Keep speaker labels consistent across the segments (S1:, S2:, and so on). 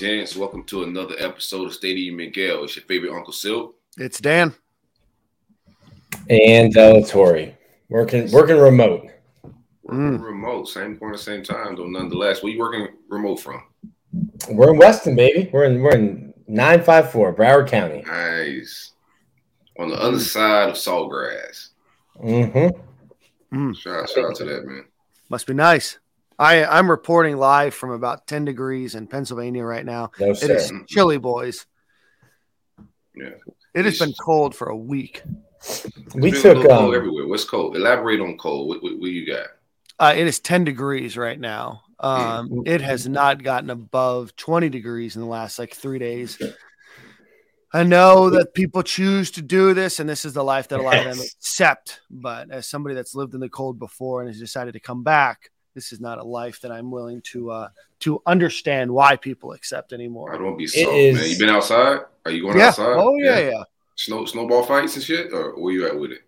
S1: gents, welcome to another episode of Stadium and Gale. It's your favorite Uncle Silk.
S2: It's Dan.
S3: and Tori working working remote.
S1: Working
S2: Mm.
S1: remote, same point, same time, though. Nonetheless, where you working remote from?
S3: We're in Weston, baby. We're in we're in nine five four Broward County.
S1: Nice. On the other side of Sawgrass.
S3: Mm-hmm.
S1: Shout, shout out to that man.
S2: Must be nice. I I'm reporting live from about 10 degrees in Pennsylvania right now.
S3: No
S2: It
S3: sir.
S2: is chilly, boys.
S1: Yeah,
S2: It has been cold for a week.
S3: We
S1: It's been
S3: took
S1: little cold
S3: um,
S1: everywhere. What's cold? Elaborate on cold. What, what, what you got?
S2: Uh, it is 10 degrees right now. Um, it has not gotten above 20 degrees in the last like three days. I know that people choose to do this, and this is the life that a lot of them accept. But as somebody that's lived in the cold before and has decided to come back, this is not a life that I'm willing to uh, to understand why people accept anymore.
S1: I don't be
S3: It
S1: soft, man. You been outside? Are you going
S2: Yeah.
S1: outside?
S2: Oh yeah, yeah.
S1: Snow snowball fights and shit, or where you at with it?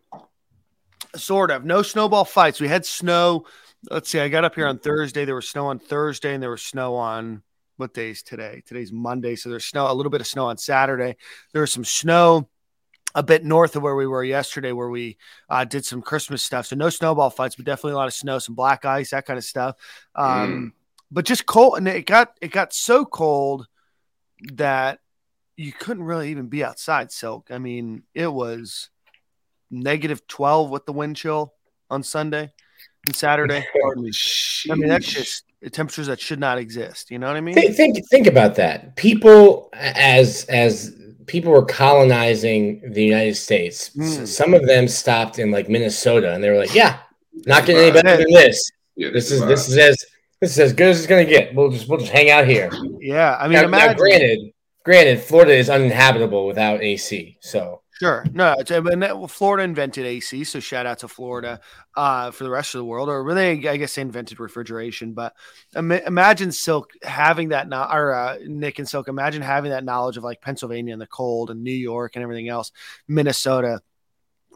S2: Sort of. No snowball fights. We had snow. Let's see. I got up here on Thursday. There was snow on Thursday, and there was snow on what day is today? Today's Monday. So there's snow, a little bit of snow on Saturday. There was some snow a bit north of where we were yesterday, where we uh, did some Christmas stuff. So no snowball fights, but definitely a lot of snow, some black ice, that kind of stuff. Um, But just cold, and it got it got so cold that you couldn't really even be outside. Silk. I mean, it was negative twelve with the wind chill on Sunday and Saturday. Pardon me. I mean, that's just temperatures that should not exist. You know what I mean?
S3: think, think think about that. People as as people were colonizing the United States,
S2: Mm.
S3: some of them stopped in like Minnesota and they were like, Yeah, not getting any better than this.
S1: Yeah,
S3: This is
S1: the
S3: this is as this is as good as it's gonna get. We'll just we'll just hang out here.
S2: Yeah, I mean,
S3: now, now, granted, granted, Florida is uninhabitable without AC. So
S2: Sure. No, it's, I that- well, Florida invented AC, so shout out to Florida uh, for the rest of the world. Or really, I guess they invented refrigeration. But Im- imagine Silk having that, no- or uh, Nick and Silk, imagine having that knowledge of like Pennsylvania and the cold and New York and everything else, Minnesota.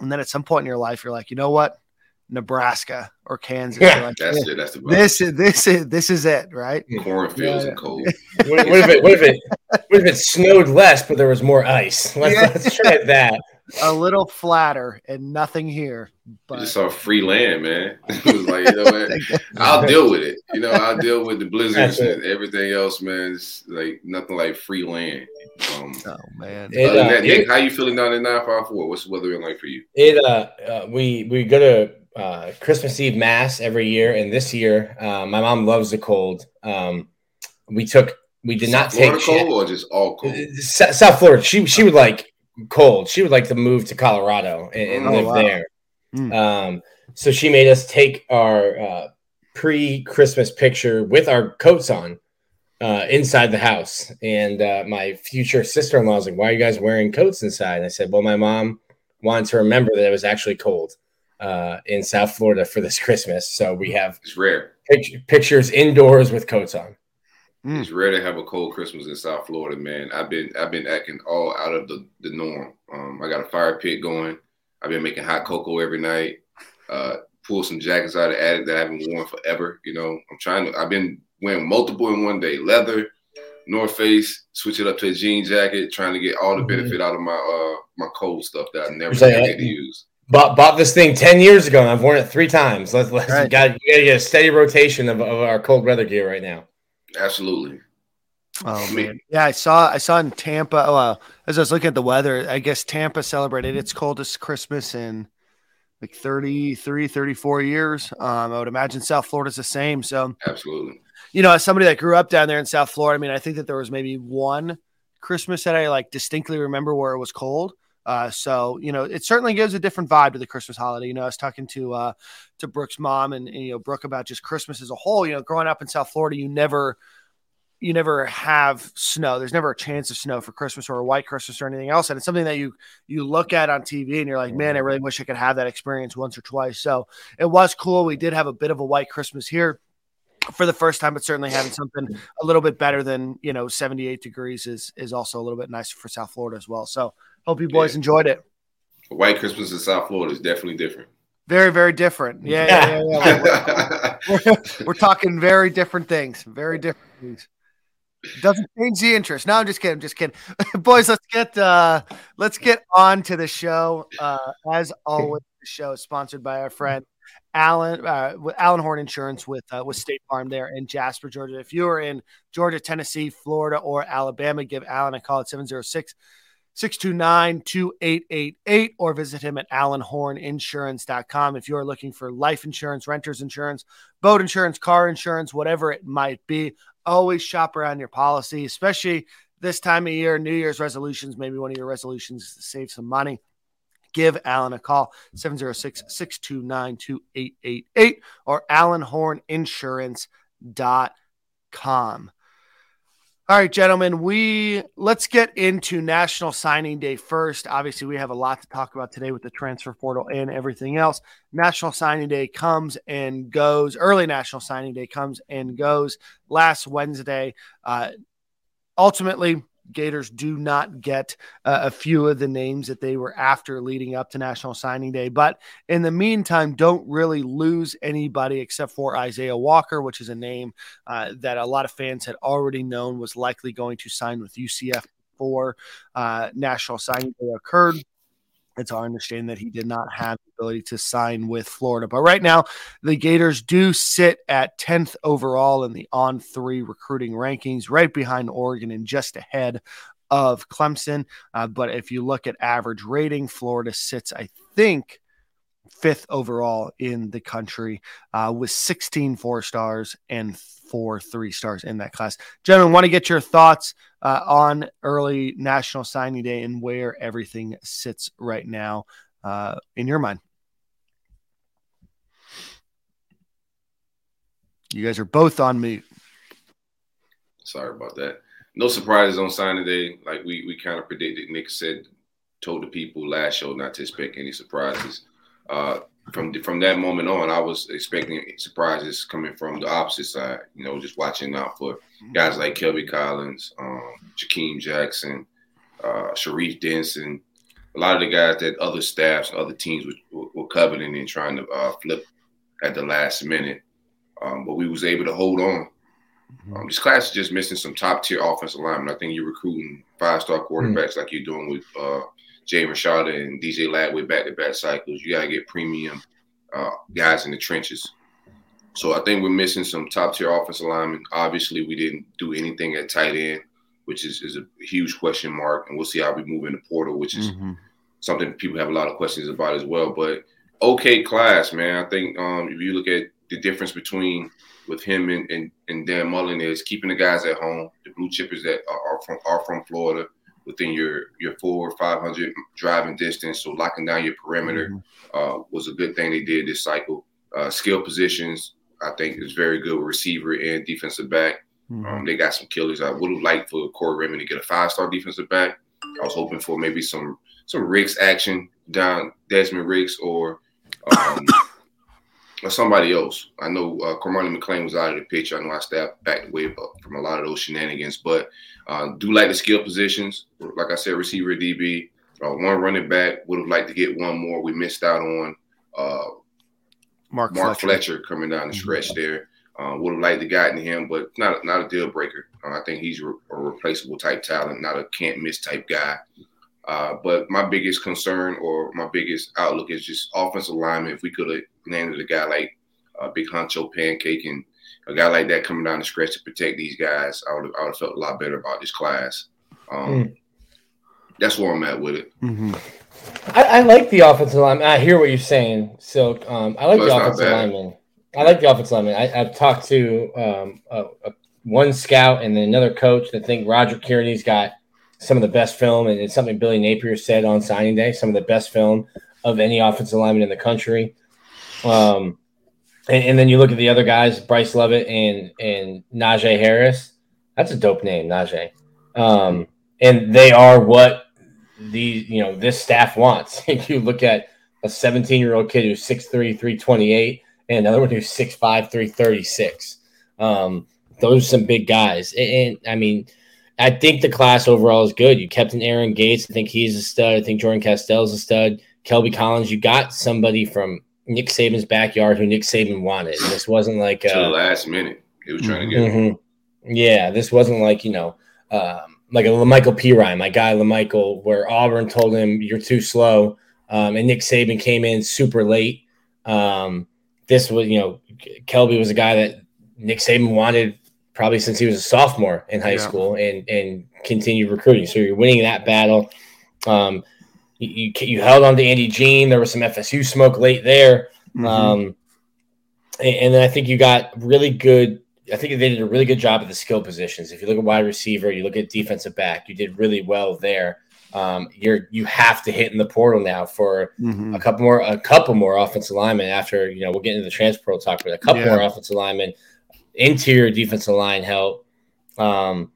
S2: And then at some point in your life, you're like, you know what? Nebraska or Kansas. You're like,
S1: That's it. That's the vibe.
S2: this is this is this is it, right?
S1: cornfields
S2: Yeah.
S1: and cold.
S3: what, what if it what if it what if it snowed less but there was more ice? Let's,
S2: Yeah.
S3: let's try that.
S2: A little flatter and nothing here. But
S1: just saw free land, man. it was like, you know what? I'll deal with it. You know, I'll deal with the blizzards and everything else, man. It's like nothing like free land. Um,
S2: oh man.
S3: It,
S1: other
S3: uh,
S1: that, Nick,
S3: it-
S1: how you feeling down in 954? What's the weather been like for you?
S3: It uh, uh we we go to uh Christmas Eve mass every year, and this year, uh, my mom loves the cold. Um, we took we did not
S1: Florida
S3: take
S1: cold or just all cold?
S3: Sa- South Florida. She she would like cold. She would like to move to Colorado and, and
S1: Oh,
S3: live
S2: wow.
S3: there.
S2: Hmm.
S3: Um, so she made us take our uh, pre-Christmas picture with our coats on uh, inside the house. And uh, my future sister-in-law was like, "Why are you guys wearing coats inside?" And I said, "Well, my mom wanted to remember that it was actually cold uh, in South Florida for this Christmas, so we have
S1: It's rare.
S3: pict- pictures indoors with coats on."
S2: Mm.
S1: It's rare to have a cold Christmas in South Florida, man. I've been I've been acting all out of the, the norm. Um, I got a fire pit going. I've been making hot cocoa every night. Uh, pull some jackets out of the attic that I haven't worn forever. You know, I'm trying to. I've been wearing multiple in one day: leather, North Face, switch it up to a jean jacket, trying to get all the
S3: Mhm.
S1: benefit out of my uh my cold stuff that I never
S3: It's like,
S1: get
S3: uh,
S1: to use.
S3: Bought, bought this thing 10 years ago and I've worn it three times. Let's, let's
S2: Right.
S3: got, you gotta get a steady rotation of, of our cold weather gear right now.
S1: Absolutely.
S2: Oh man, yeah, I saw I saw in Tampa. Oh, uh, as I was looking at the weather, I guess Tampa celebrated its coldest Christmas in like 33, 34 years. Um, I would imagine South Florida's the same. So,
S1: Absolutely.
S2: you know, as somebody that grew up down there in South Florida, I mean, I think that there was maybe one Christmas that I like distinctly remember where it was cold. Uh, so you know, it certainly gives a different vibe to the Christmas holiday. You know, I was talking to uh, to Brooke's mom and, and you know Brooke about just Christmas as a whole. You know, growing up in South Florida, you never you never have snow. There's never a chance of snow for Christmas or a white Christmas or anything else. And it's something that you you look at on TV and you're like, man, I really wish I could have that experience once or twice. So it was cool. We did have a bit of a white Christmas here for the first time, but certainly having something a little bit better than you know 78 degrees is is also a little bit nicer for South Florida as well. So hope you boys
S1: Yeah.
S2: enjoyed it.
S1: White Christmas in South Florida is definitely different.
S2: Very very different. Yeah, yeah, yeah, yeah. We're, we're talking very different things. Very different things. Doesn't change the interest. No, I'm just kidding. I'm Just kidding. Boys, let's get uh let's get on to the show. Uh as always, the show is sponsored by our friend Alan uh with Alan Horn Insurance with uh, with State Farm there in Jasper, Georgia. If you are in Georgia, Tennessee, Florida, or Alabama, give Alan a call at 706 629 2888 or visit him at alanhorninsurance.com. If you are looking for life insurance, renter's insurance, boat insurance, car insurance, whatever it might be, always shop around your policy, especially this time of year, New Year's resolutions. Maybe one of your resolutions is to save some money. Give Alan a call, 706 629 2888 or alanhorninsurance.com. All right, gentlemen, we let's get into National Signing Day first. Obviously, we have a lot to talk about today with the transfer portal and everything else. National Signing Day comes and goes. Early National Signing Day comes and goes. Last Wednesday, uh, ultimately, Gators do not get uh, a few of the names that they were after leading up to National Signing Day. But in the meantime, don't really lose anybody except for Isaiah Walker, which is a name uh, that a lot of fans had already known was likely going to sign with UCF before uh, National Signing Day occurred. It's our understanding that he did not have the ability to sign with Florida. But right now, the Gators do sit at 10th overall in the on three recruiting rankings, right behind Oregon and just ahead of Clemson. Uh, but if you look at average rating, Florida sits, I think, fifth overall in the country uh, with 16 four stars and four three stars in that class. Gentlemen, want to get your thoughts uh, on early National Signing Day and where everything sits right now uh, in your mind. You guys are both on mute.
S1: Sorry about that. No surprises on signing day. Like we we kind of predicted. Nick said, told the people last show not to expect any surprises. Uh, from from that moment on, I was expecting surprises coming from the opposite side. You know, just watching out for guys like Kelby Collins, um, Jakeem Jackson, uh, Sharif Denson, a lot of the guys that other staffs, other teams were, were coveting and trying to uh, flip at the last minute. Um, but we was able to hold on. Um, this class is just missing some top tier offensive linemen. I think you're recruiting five star quarterbacks like you're doing with uh, Jay Rashada and DJ Ladd with back to back cycles. You got to get premium uh, guys in the trenches. So I think we're missing some top tier offensive linemen. Obviously, we didn't do anything at tight end, which is, is a huge question mark. And we'll see how we move in the portal, which is something people have a lot of questions about as well. But okay class, man. I think um, if you look at the difference between with him and, and, and Dan Mullen is keeping the guys at home, the blue chippers that are from are from Florida within your your four or five hundred driving distance. So locking down your perimeter uh, was a good thing they did this cycle. Uh, skill positions, I think, is very good with receiver and defensive back. Um, they got some killers. I would have liked for Corey Raymond to get a five star defensive back. I was hoping for maybe some some Ricks action down Desmond Ricks or um, or somebody else. I know uh, Cormani McClain was out of the picture. I know I stepped back away from a lot of those shenanigans, but uh, do like the skill positions. Like I said, receiver, DB, uh, one running back. Would have liked to get one more. We missed out on uh,
S2: Mark,
S1: Mark
S2: Fletcher.
S1: Fletcher, coming down the stretch there. Uh, would have liked to gotten him, but not not a deal breaker. Uh, I think he's re- a replaceable type talent, not a can't miss type guy. Uh, but my biggest concern or my biggest outlook is just offensive alignment. If we could have landed a guy like uh, Big Honcho Pancake and a guy like that coming down the stretch to protect these guys, I would have, I would have felt a lot better about this class. Um, That's where I'm at with it.
S2: Mm-hmm.
S3: I, I like the offensive line. I hear what you're saying. So um, I like
S1: Well,
S3: the
S1: it's not
S3: offensive lineman. I like the offensive lineman. I, I've talked to um, a, a, one scout and then another coach that think Roderick Kearney's got some of the best film, and it's something Billy Napier said on signing day. Some of the best film of any offensive lineman in the country. Um, and, and then you look at the other guys, Bryce Lovett and and Knijeah Harris. That's a dope name, Knijeah. Um, and they are what the you know this staff wants. If you look at a 17 year old kid who's 6'3", 328, and another one who's 6'5", 336. Um, those are some big guys. And, and, I mean, I think the class overall is good. You kept an Aaron Gates. I think he's a stud. I think Jordan Castell's a stud. Kelby Collins, you got somebody from Nick Saban's backyard who Nick Saban wanted. And this wasn't like
S1: to the last minute. He was trying to get.
S3: Mm-hmm. Yeah, this wasn't like you know, um, like a Lamical Perine, my guy Lamical, where Auburn told him you're too slow, um, and Nick Saban came in super late. Um, this was you know, Kelby was a guy that Nick Saban wanted probably since he was a sophomore in high yeah. school and and continued recruiting. So you're winning that battle. Um, you, you, you held on to Andy Jean. There was some FSU smoke late there. Mm-hmm. Um, and, and, then I think you got really good. I think they did a really good job at the skill positions. If you look at wide receiver, you look at defensive back, you did really well there. Um, you're you have to hit in the portal now for mm-hmm. a couple more a couple more offensive linemen after you know we'll get into the transfer portal talk, but a couple yeah. more offensive linemen, interior defensive line help. Um,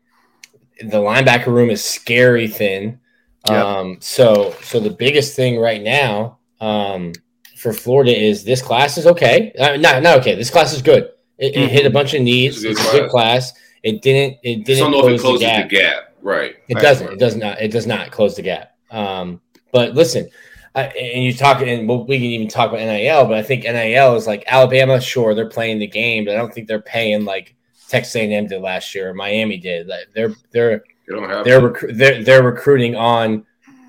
S3: the linebacker room is scary thin. Yep. Um, so so the biggest thing right now um, for Florida is this class is okay. Uh, not not okay. This class is good. It, mm-hmm. it hit a bunch of needs. It's a good, good class. It didn't. It didn't.
S1: if it closes the gap. the gap. Right.
S3: It doesn't. Right. It does not. It does not close the gap. Um, but listen, uh, and you talk, and we'll, we can even talk about NIL. But I think NIL is like Alabama. Sure, they're playing the game, but I don't think they're paying like Texas A&M did last year. or Miami did. Like they're they're they're, rec- they're they're recruiting on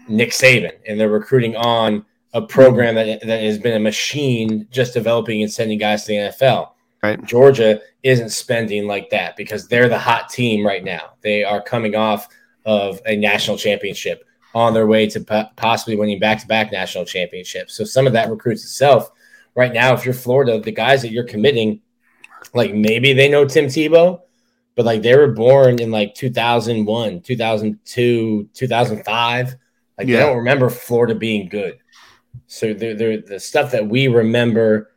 S3: Nick Saban, and they're recruiting on a program that that has been a machine just developing and sending guys to the NFL.
S2: Right.
S3: Georgia isn't spending like that because they're the hot team right now. They are coming off of a national championship on their way to possibly winning back-to-back national championships. So some of that recruits itself. Right now, if you're Florida, the guys that you're committing, like maybe they know Tim Tebow, but like they were born in like 2001, 2002, 2005. Like yeah. they don't remember Florida being good. So they're, they're the stuff that we remember,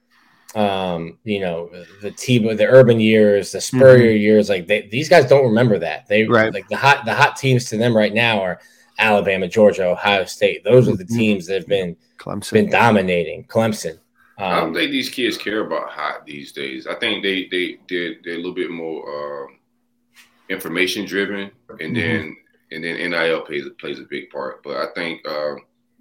S3: um, you know, the Tebow, the urban years, the Spurrier mm-hmm. years, like they, these guys don't remember that. They right. like the hot the hot teams to them right now are Alabama, Georgia, Ohio State. Those are the mm-hmm. teams that have been Clemson. been dominating. Clemson.
S1: Um, I don't think these kids care about hot these days. I think they they they're, they're a little bit more. Um, information driven, and mm-hmm. then and then NIL plays plays a big part. But I think uh,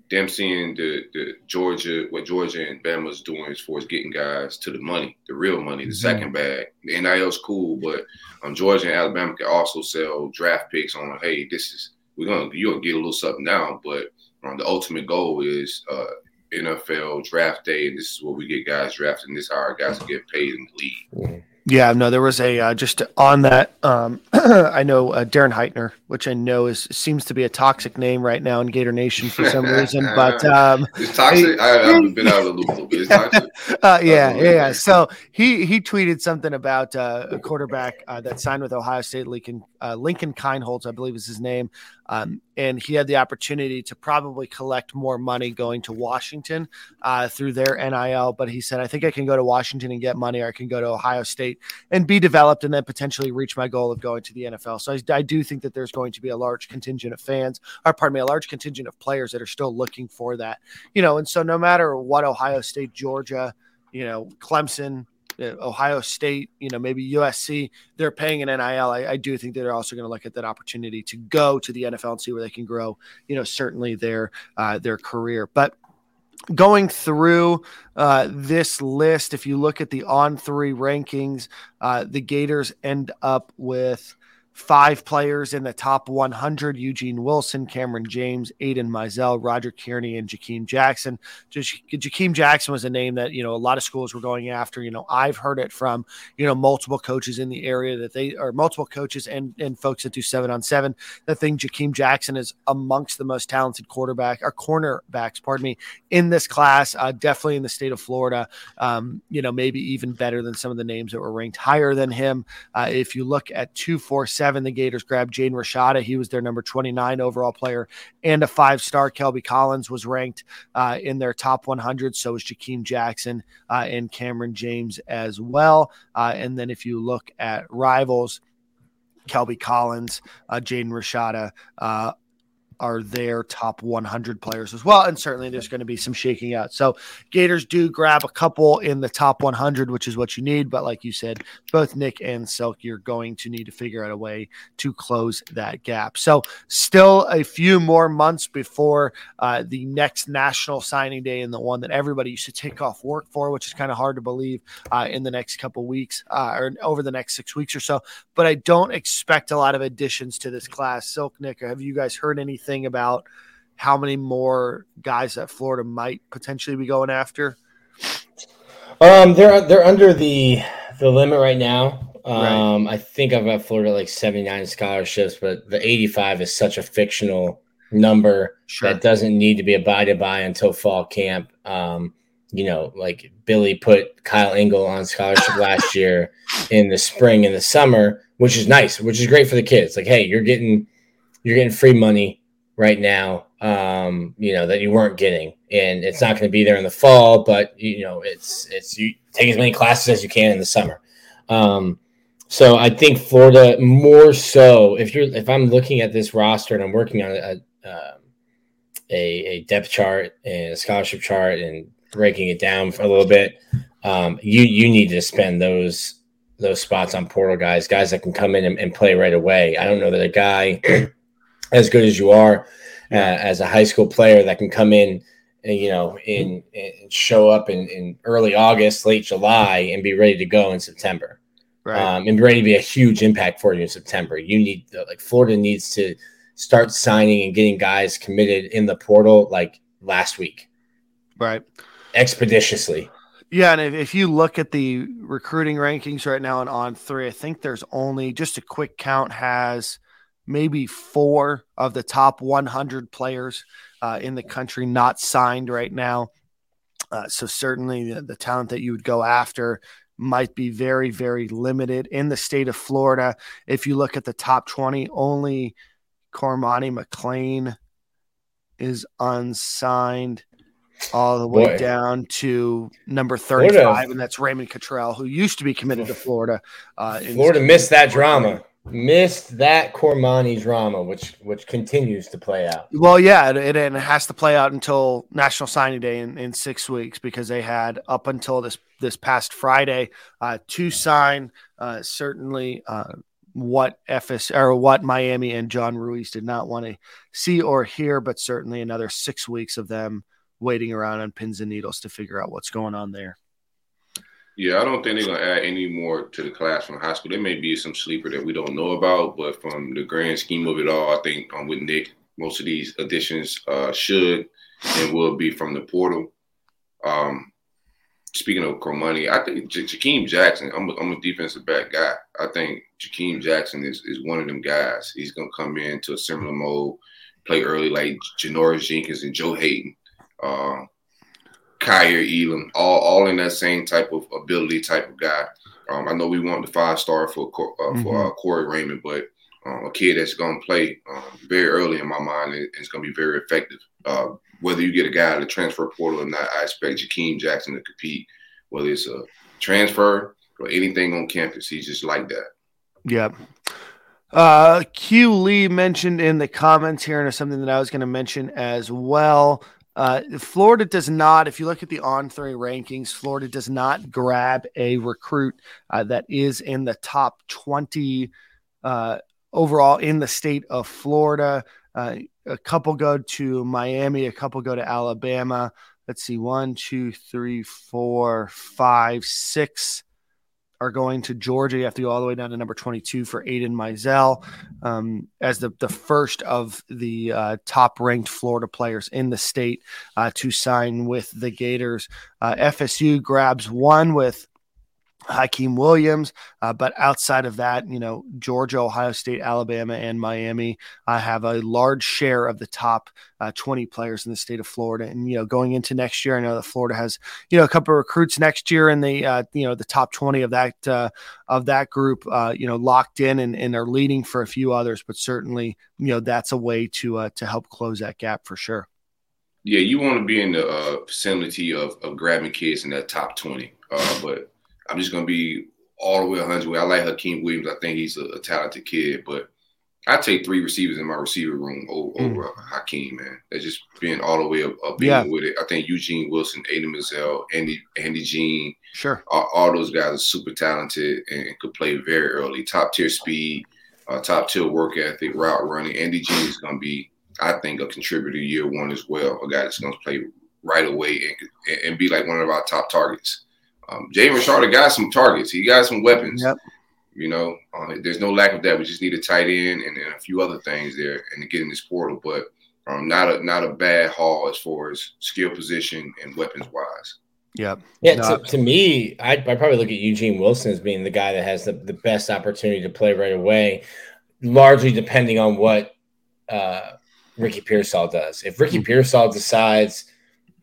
S1: them seeing the the Georgia what Georgia and Bama's doing as far as getting guys to the money, the real money, the mm-hmm. second bag. The NIL's cool, but um, Georgia and Alabama can also sell draft picks on. Hey, this is we're gonna you're gonna get a little something now, but um, the ultimate goal is uh, NFL draft day, and this is where we get guys drafted, and this is how our guys get paid in the league. Mm-hmm.
S2: Yeah, no, there was a uh, just on that. Um, I know uh, Darren Heitner, which I know is seems to be a toxic name right now in Gator Nation for some reason, but um,
S1: it's toxic. I, haven't been out of the loop a little bit.
S2: Uh, yeah, yeah. So he he tweeted something about uh, a quarterback uh, that signed with Ohio State, Lincoln uh, Lincoln Kienholz, I believe is his name, um, and he had the opportunity to probably collect more money going to Washington uh, through their NIL. But he said, I think I can go to Washington and get money, or I can go to Ohio State and be developed and then potentially reach my goal of going to the NFL. So I, I do think that there's going to be a large contingent of fans, or pardon me, a large contingent of players that are still looking for that. You know, and so no matter what Ohio State, Georgia, you know, Clemson, Ohio State, you know, maybe USC, they're paying an NIL. I, I do think they're also going to look at that opportunity to go to the NFL and see where they can grow, you know, certainly their uh, their career. But going through uh, this list, if you look at the on three rankings, uh, the Gators end up with five players in the top 100 Eugene Wilson, Cameron James, Aiden Mizell, Roderick Kearney, and Jakeem Jackson. Just, Jakeem Jackson was a name that, you know, a lot of schools were going after. You know, I've heard it from, you know, multiple coaches in the area that they are multiple coaches and, and folks that do seven on seven that think Jakeem Jackson is amongst the most talented quarterback or cornerbacks, pardon me, in this class, uh, definitely in the state of Florida. Um, you know, maybe even better than some of the names that were ranked higher than him. Uh, if you look at 247, seven, the Gators grabbed Jaden Rashada. He was their number 29 overall player and a five star. Kelby Collins was ranked uh, in their top 100. So was Jakeem Jackson uh, and Cameron James as well. Uh, and then if you look at rivals, Kelby Collins, uh, Jaden Rashada, uh, are their top 100 players as well. And certainly there's going to be some shaking out. So Gators do grab a couple in the top 100, which is what you need. But like you said, both Nick and Silk, you're going to need to figure out a way to close that gap. So still a few more months before uh, the next national signing day and the one that everybody used to take off work for, which is kind of hard to believe uh, in the next couple weeks uh, or over the next six weeks or so. But I don't expect a lot of additions to this class. Silk, Nick, have you guys heard anything? Anything about how many more guys that Florida might potentially be going after?
S3: Um, they're they're under the the limit right now. Um, right. I think I've got Florida like seventy nine scholarships, but the eighty five is such a fictional number sure. that doesn't need to be abided by until fall camp. Um, you know, like Billy put Kyle Engel on scholarship last year in the spring and the summer, which is nice, which is great for the kids. Like, hey, you're getting you're getting free money right now, um, you know, that you weren't getting. And it's not going to be there in the fall, but you know, it's it's you take as many classes as you can in the summer. Um, so I think Florida more so if you're if I'm looking at this roster and I'm working on a um, a, a depth chart and a scholarship chart and breaking it down for a little bit, um, you you need to spend those those spots on portal guys, guys that can come in and, and play right away. I don't know that a guy as good as you are uh, as a high school player that can come in and, you know in and show up in, in early august late july and be ready to go in september. Right. um, and be ready to be a huge impact for you in september. You need like florida needs to start signing and getting guys committed in the portal like last week.
S2: Right.
S3: Expeditiously.
S2: Yeah, and if, if, you look at the recruiting rankings right now and on three, I think there's only just a quick count has maybe four of the top 100 players uh, in the country not signed right now. Uh, so certainly the, the, talent that you would go after might be very, very limited in the state of Florida. If you look at the top 20, only Cormani McClain is unsigned all the way Boy. down to number 35, Florida. and that's Raymond Cottrell, who used to be committed to Florida.
S3: Uh, Florida missed that drama missed that Cormani drama, which which continues to play out.
S2: Well, yeah, it, it, has to play out until National Signing Day in, in six weeks because they had up until this this past Friday uh, to sign. Uh, certainly, uh, what FS or what Miami and John Ruiz did not want to see or hear, but certainly another six weeks of them waiting around on pins and needles to figure out what's going on there.
S1: Yeah, I don't think they're gonna add any more to the class from high school. There may be some sleeper that we don't know about, but from the grand scheme of it all, I think I'm with Nick. Most of these additions uh, should and will be from the portal. Um, speaking of Cormani, I think J- Jakeem Jackson. I'm a, I'm a defensive back guy. I think Jakeem Jackson is is one of them guys. He's gonna come into a similar mode, play early like Janoris Jenkins and Joe Haden. Uh, Kaiir Elam, all all in that same type of ability type of guy. Um, I know we want the five star for uh, mm-hmm. for uh, Corey Raymond, but um, a kid that's going to play um, very early in my mind and it's going to be very effective. Uh, whether you get a guy in the transfer portal or not, I expect Jakeem Jackson to compete. Whether it's a transfer or anything on campus, he's just like that.
S2: Yep. Uh, Q Lee mentioned in the comments here, and it's something that I was going to mention as well. Uh, Florida does not, if you look at the on three rankings, Florida does not grab a recruit uh, that is in the top 20 uh, overall in the state of Florida. Uh, a couple go to Miami, a couple go to Alabama. Let's see, one, two, three, four, five, six are going to Georgia. You have to go all the way down to number 22 for Aiden Mizell um, as the, the first of the uh, top ranked Florida players in the state uh, to sign with the Gators. Uh, FSU grabs one with Hykeem Williams. Uh, but outside of that, you know, Georgia, Ohio State, Alabama, and Miami uh, have a large share of the top uh, 20 players in the state of Florida. And, you know, going into next year, I know that Florida has, you know, a couple of recruits next year in the, uh, you know, the top 20 of that, uh, of that group, uh, you know, locked in and, and are leading for a few others. But certainly, you know, that's a way to, to help close that gap for sure.
S1: Yeah, you want to be in the vicinity of, of grabbing kids in that top 20. but I'm just going to be all the way 100. way. I like Hykeem Williams. I think he's a, a talented kid, but I take three receivers in my receiver room over, mm. over Hykeem, man. That's just being all the way up, up yeah. with it. I think Eugene Wilson, Aiden Mizell, Andy Andy Jean,
S2: sure,
S1: all, all, those guys are super talented and, and could play very early, top tier speed, uh, top tier work ethic, route running. Andy Jean is going to be, I think, a contributor year one as well. A guy that's going to play right away and, and be like one of our top targets. Um, Jay Rashard got some targets. He got some weapons.
S2: Yep.
S1: You know, uh, there's no lack of that. We just need a tight end and, and a few other things there and to get in this portal. But um, not a not a bad haul as far as skill position and weapons wise.
S2: Yeah.
S3: Yeah. To, to, me, I I probably look at Eugene Wilson as being the guy that has the, the best opportunity to play right away, largely depending on what uh, Ricky Pearsall does. If Ricky mm-hmm. Pearsall decides,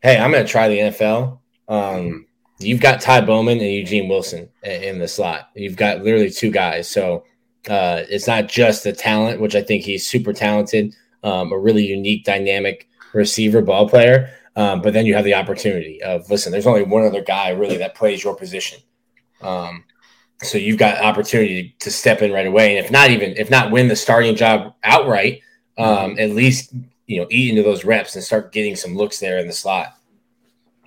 S3: hey, I'm going to try the NFL, um, mm-hmm you've got Ty Bowman and Eugene Wilson in the slot. You've got literally two guys. So uh, it's not just the talent, which I think he's super talented, um, a really unique, dynamic receiver ball player. Um, but then you have the opportunity of listen, there's only one other guy really that plays your position. Um, so you've got opportunity to step in right away. And if not even, if not win the starting job outright, um, at least, you know, eat into those reps and start getting some looks there in the slot.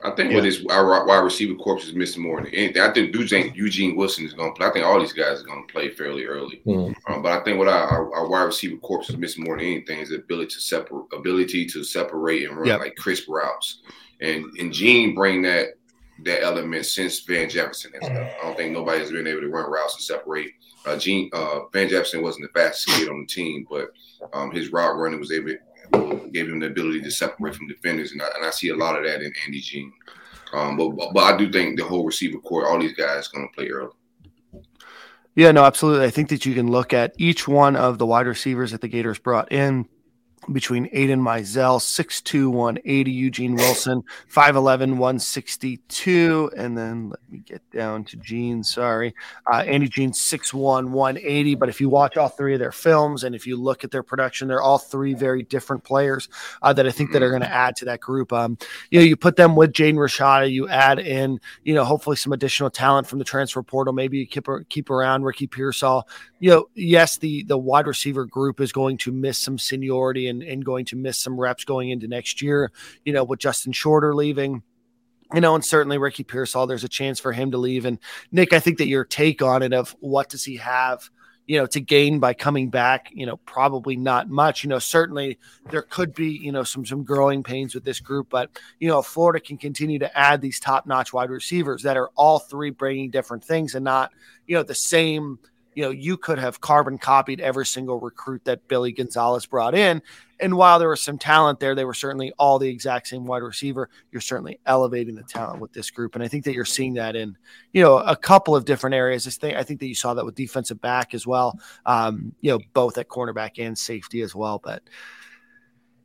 S1: I think yeah. what is our wide receiver corps is missing more than anything. I think Eugene, Eugene Wilson is going to play. I think all these guys are going to play fairly early. Mm-hmm. Um, but I think what our, our, our, wide receiver corps is missing more than anything is the ability to separate, ability to separate and run yep. like crisp routes. And and Jean bring that that element since Van Jefferson. I don't think nobody's been able to run routes and separate. Uh, Jean uh, Van Jefferson wasn't the fastest kid on the team, but um, his route running was able gave him the ability to separate from defenders, and I, and I see a lot of that in Andy Jean. Um, but but I do think the whole receiver core, all these guys, going to play early.
S2: Yeah, no, absolutely. I think that you can look at each one of the wide receivers that the Gators brought in between Aiden Mizell, 6'2, 180, Eugene Wilson, 5'11, 162. And then let me get down to Jean. Sorry. Uh, Andy Jean, 6'1, 180. But if you watch all three of their films and if you look at their production, they're all three very different players uh, that I think that are going to add to that group. Um, you know, you put them with Jaden Rashada, you add in, you know, hopefully some additional talent from the transfer portal. Maybe you keep, keep around Ricky Pearsall. You know, yes, the, the wide receiver group is going to miss some seniority and, and going to miss some reps going into next year, you know, with Justin Shorter leaving you know, and certainly Ricky Pearsall, there's a chance for him to leave. And Nick, I think that your take on it of what does he have, you know, to gain by coming back, you know, probably not much. You know, certainly there could be, you know, some some growing pains with this group, but you know, Florida can continue to add these top notch wide receivers that are all three bringing different things and not, you know, the same you know, you could have carbon copied every single recruit that Billy Gonzales brought in. And while there was some talent there, they were certainly all the exact same wide receiver. You're certainly elevating the talent with this group. And I think that you're seeing that in, you know, a couple of different areas. This thing, I think that you saw that with defensive back as well, um, you know, both at cornerback and safety as well. But,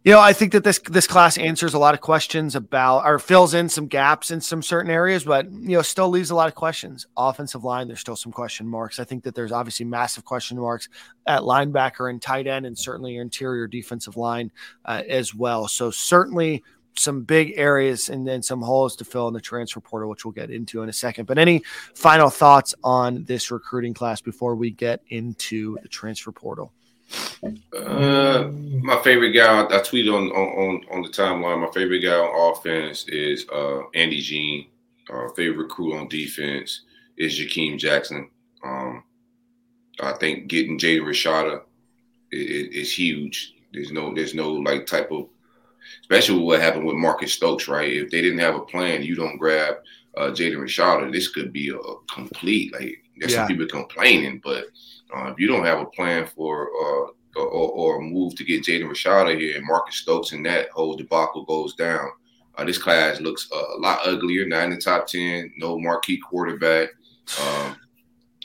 S2: you know, I think that this this class answers a lot of questions about or fills in some gaps in some certain areas, but you know, still leaves a lot of questions. Offensive line, there's still some question marks. I think that there's obviously massive question marks at linebacker and tight end, and certainly interior defensive line uh, as well. So certainly some big areas and then some holes to fill in the transfer portal, which we'll get into in a second. But any final thoughts on this recruiting class before we get into the transfer portal?
S1: Uh, my favorite guy, I tweeted on, on on the timeline. My favorite guy on offense is uh, Andy Jean. Our favorite recruit on defense is Jakeem Jackson. Um, I think getting Jaden Rashada is, is, huge. There's no there's no like type of especially what happened with Marcus Stokes, right? If they didn't have a plan, you don't grab uh, Jaden Rashada. This could be a, a complete like there's yeah. some people complaining, but uh, if you don't have a plan for uh, or, or, a move to get Jaden Rashada here and Marcus Stokes and that whole debacle goes down, uh, this class looks a lot uglier. Not in the top ten, no marquee quarterback. Um,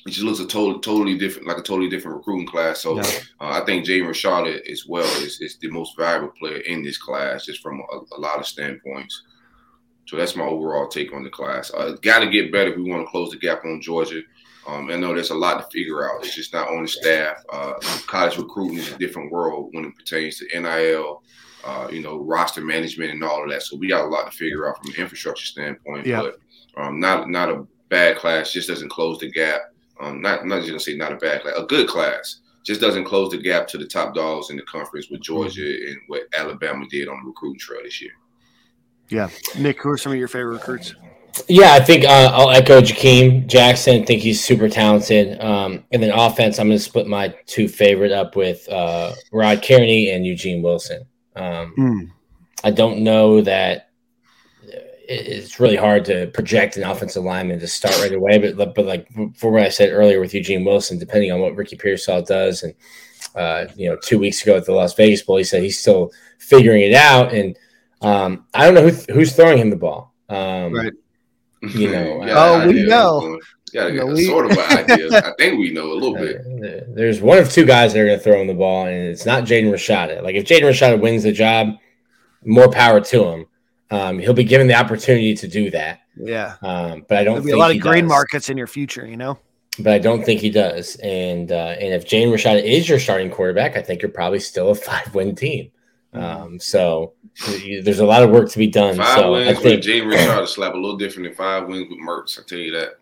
S1: it just looks a totally, totally different, like a totally different recruiting class. So yeah. uh, I think Jaden Rashada as well is, is the most valuable player in this class, just from a, a lot of standpoints. So that's my overall take on the class. Uh, Got to get better if we want to close the gap on Georgia. Um, I know there's a lot to figure out. It's just not on the staff. Uh, college recruiting is a different world when it pertains to NIL, uh, you know, roster management and all of that. So we got a lot to figure out from an infrastructure standpoint. Yeah. But um, not not a bad class. Just doesn't close the gap Um, not not just gonna say not a bad class, a good class. Just doesn't close the gap to the top dogs in the conference with Georgia and what Alabama did on the recruiting trail this year.
S2: Yeah, Nick, who are some of your favorite recruits?
S3: Yeah, I think uh, I'll echo Jakeem Jackson. I think he's super talented. Um, and then offense, I'm going to split my two favorite up with uh, Rod Kearney and Eugene Wilson. Um,
S2: Mm.
S3: I don't know that it's really hard to project an offensive lineman to start right away. But but like for what I said earlier with Eugene Wilson, depending on what Ricky Pearsall does, and uh, you know, two weeks ago at the Las Vegas Bowl, he said he's still figuring it out, and um, I don't know who, who's throwing him the ball. Um,
S2: Right.
S3: You know,
S2: Oh, we know.
S1: going- you got
S2: No, we-
S1: sort of an idea. I think we know a little bit.
S3: Uh, There's one of two guys that are going to throw him the ball, and it's not Jaden Rashada. Like if Jaden Rashada wins the job, more power to him. Um, he'll be given the opportunity to do that.
S2: Yeah,
S3: Um, but I don't
S2: there'll be a
S3: think
S2: lot
S3: he
S2: of green
S3: does.
S2: markets in your future. You know.
S3: But I don't think he does. And uh, and if Jaden Rashada is your starting quarterback, I think you're probably still a five win team. Um, so there's a lot of work to be done.
S1: Five
S3: so I
S1: wins
S3: think
S1: with Jaden Rashada slap a little different than five wins with Mertz. I tell you that.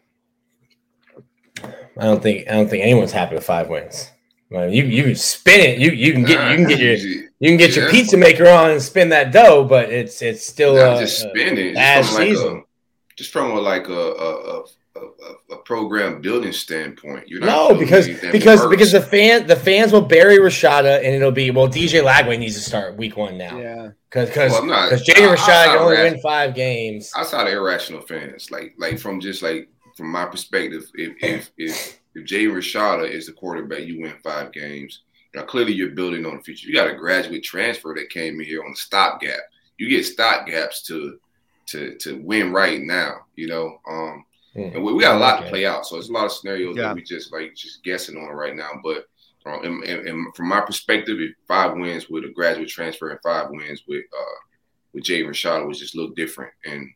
S3: I don't think I don't think anyone's happy with five wins. Well, you you can spin it. You you can get you can get your you can get your pizza maker on and spin that dough, but it's it's still uh,
S1: just spinning.
S3: bad
S1: Just from like a, just from like a a, a, a, a program building standpoint. You're not
S3: No, because because because the fan the fans will bury Rashada and it'll be well DJ Lagway needs to start week one now
S2: Yeah.
S3: because because
S1: Well, I'm
S3: because Jaden
S1: I- I-
S3: Rashada can only win five games.
S1: outside of irrational fans, like like from just like from my perspective, if if if, if Jay Rashada is the quarterback, you win five games. Now clearly you're building on the future. You got a graduate transfer that came in here on a stopgap. You get stopgaps to to to win right now. You know, um,
S3: Hmm.
S1: and we, we got a lot
S3: Okay.
S1: to play out. So it's a lot of scenarios
S2: Yeah.
S1: that we just like just guessing on right now. But um, and, and, and from my perspective, if five wins with a graduate transfer and five wins with uh with Jay Rashada was just look different. And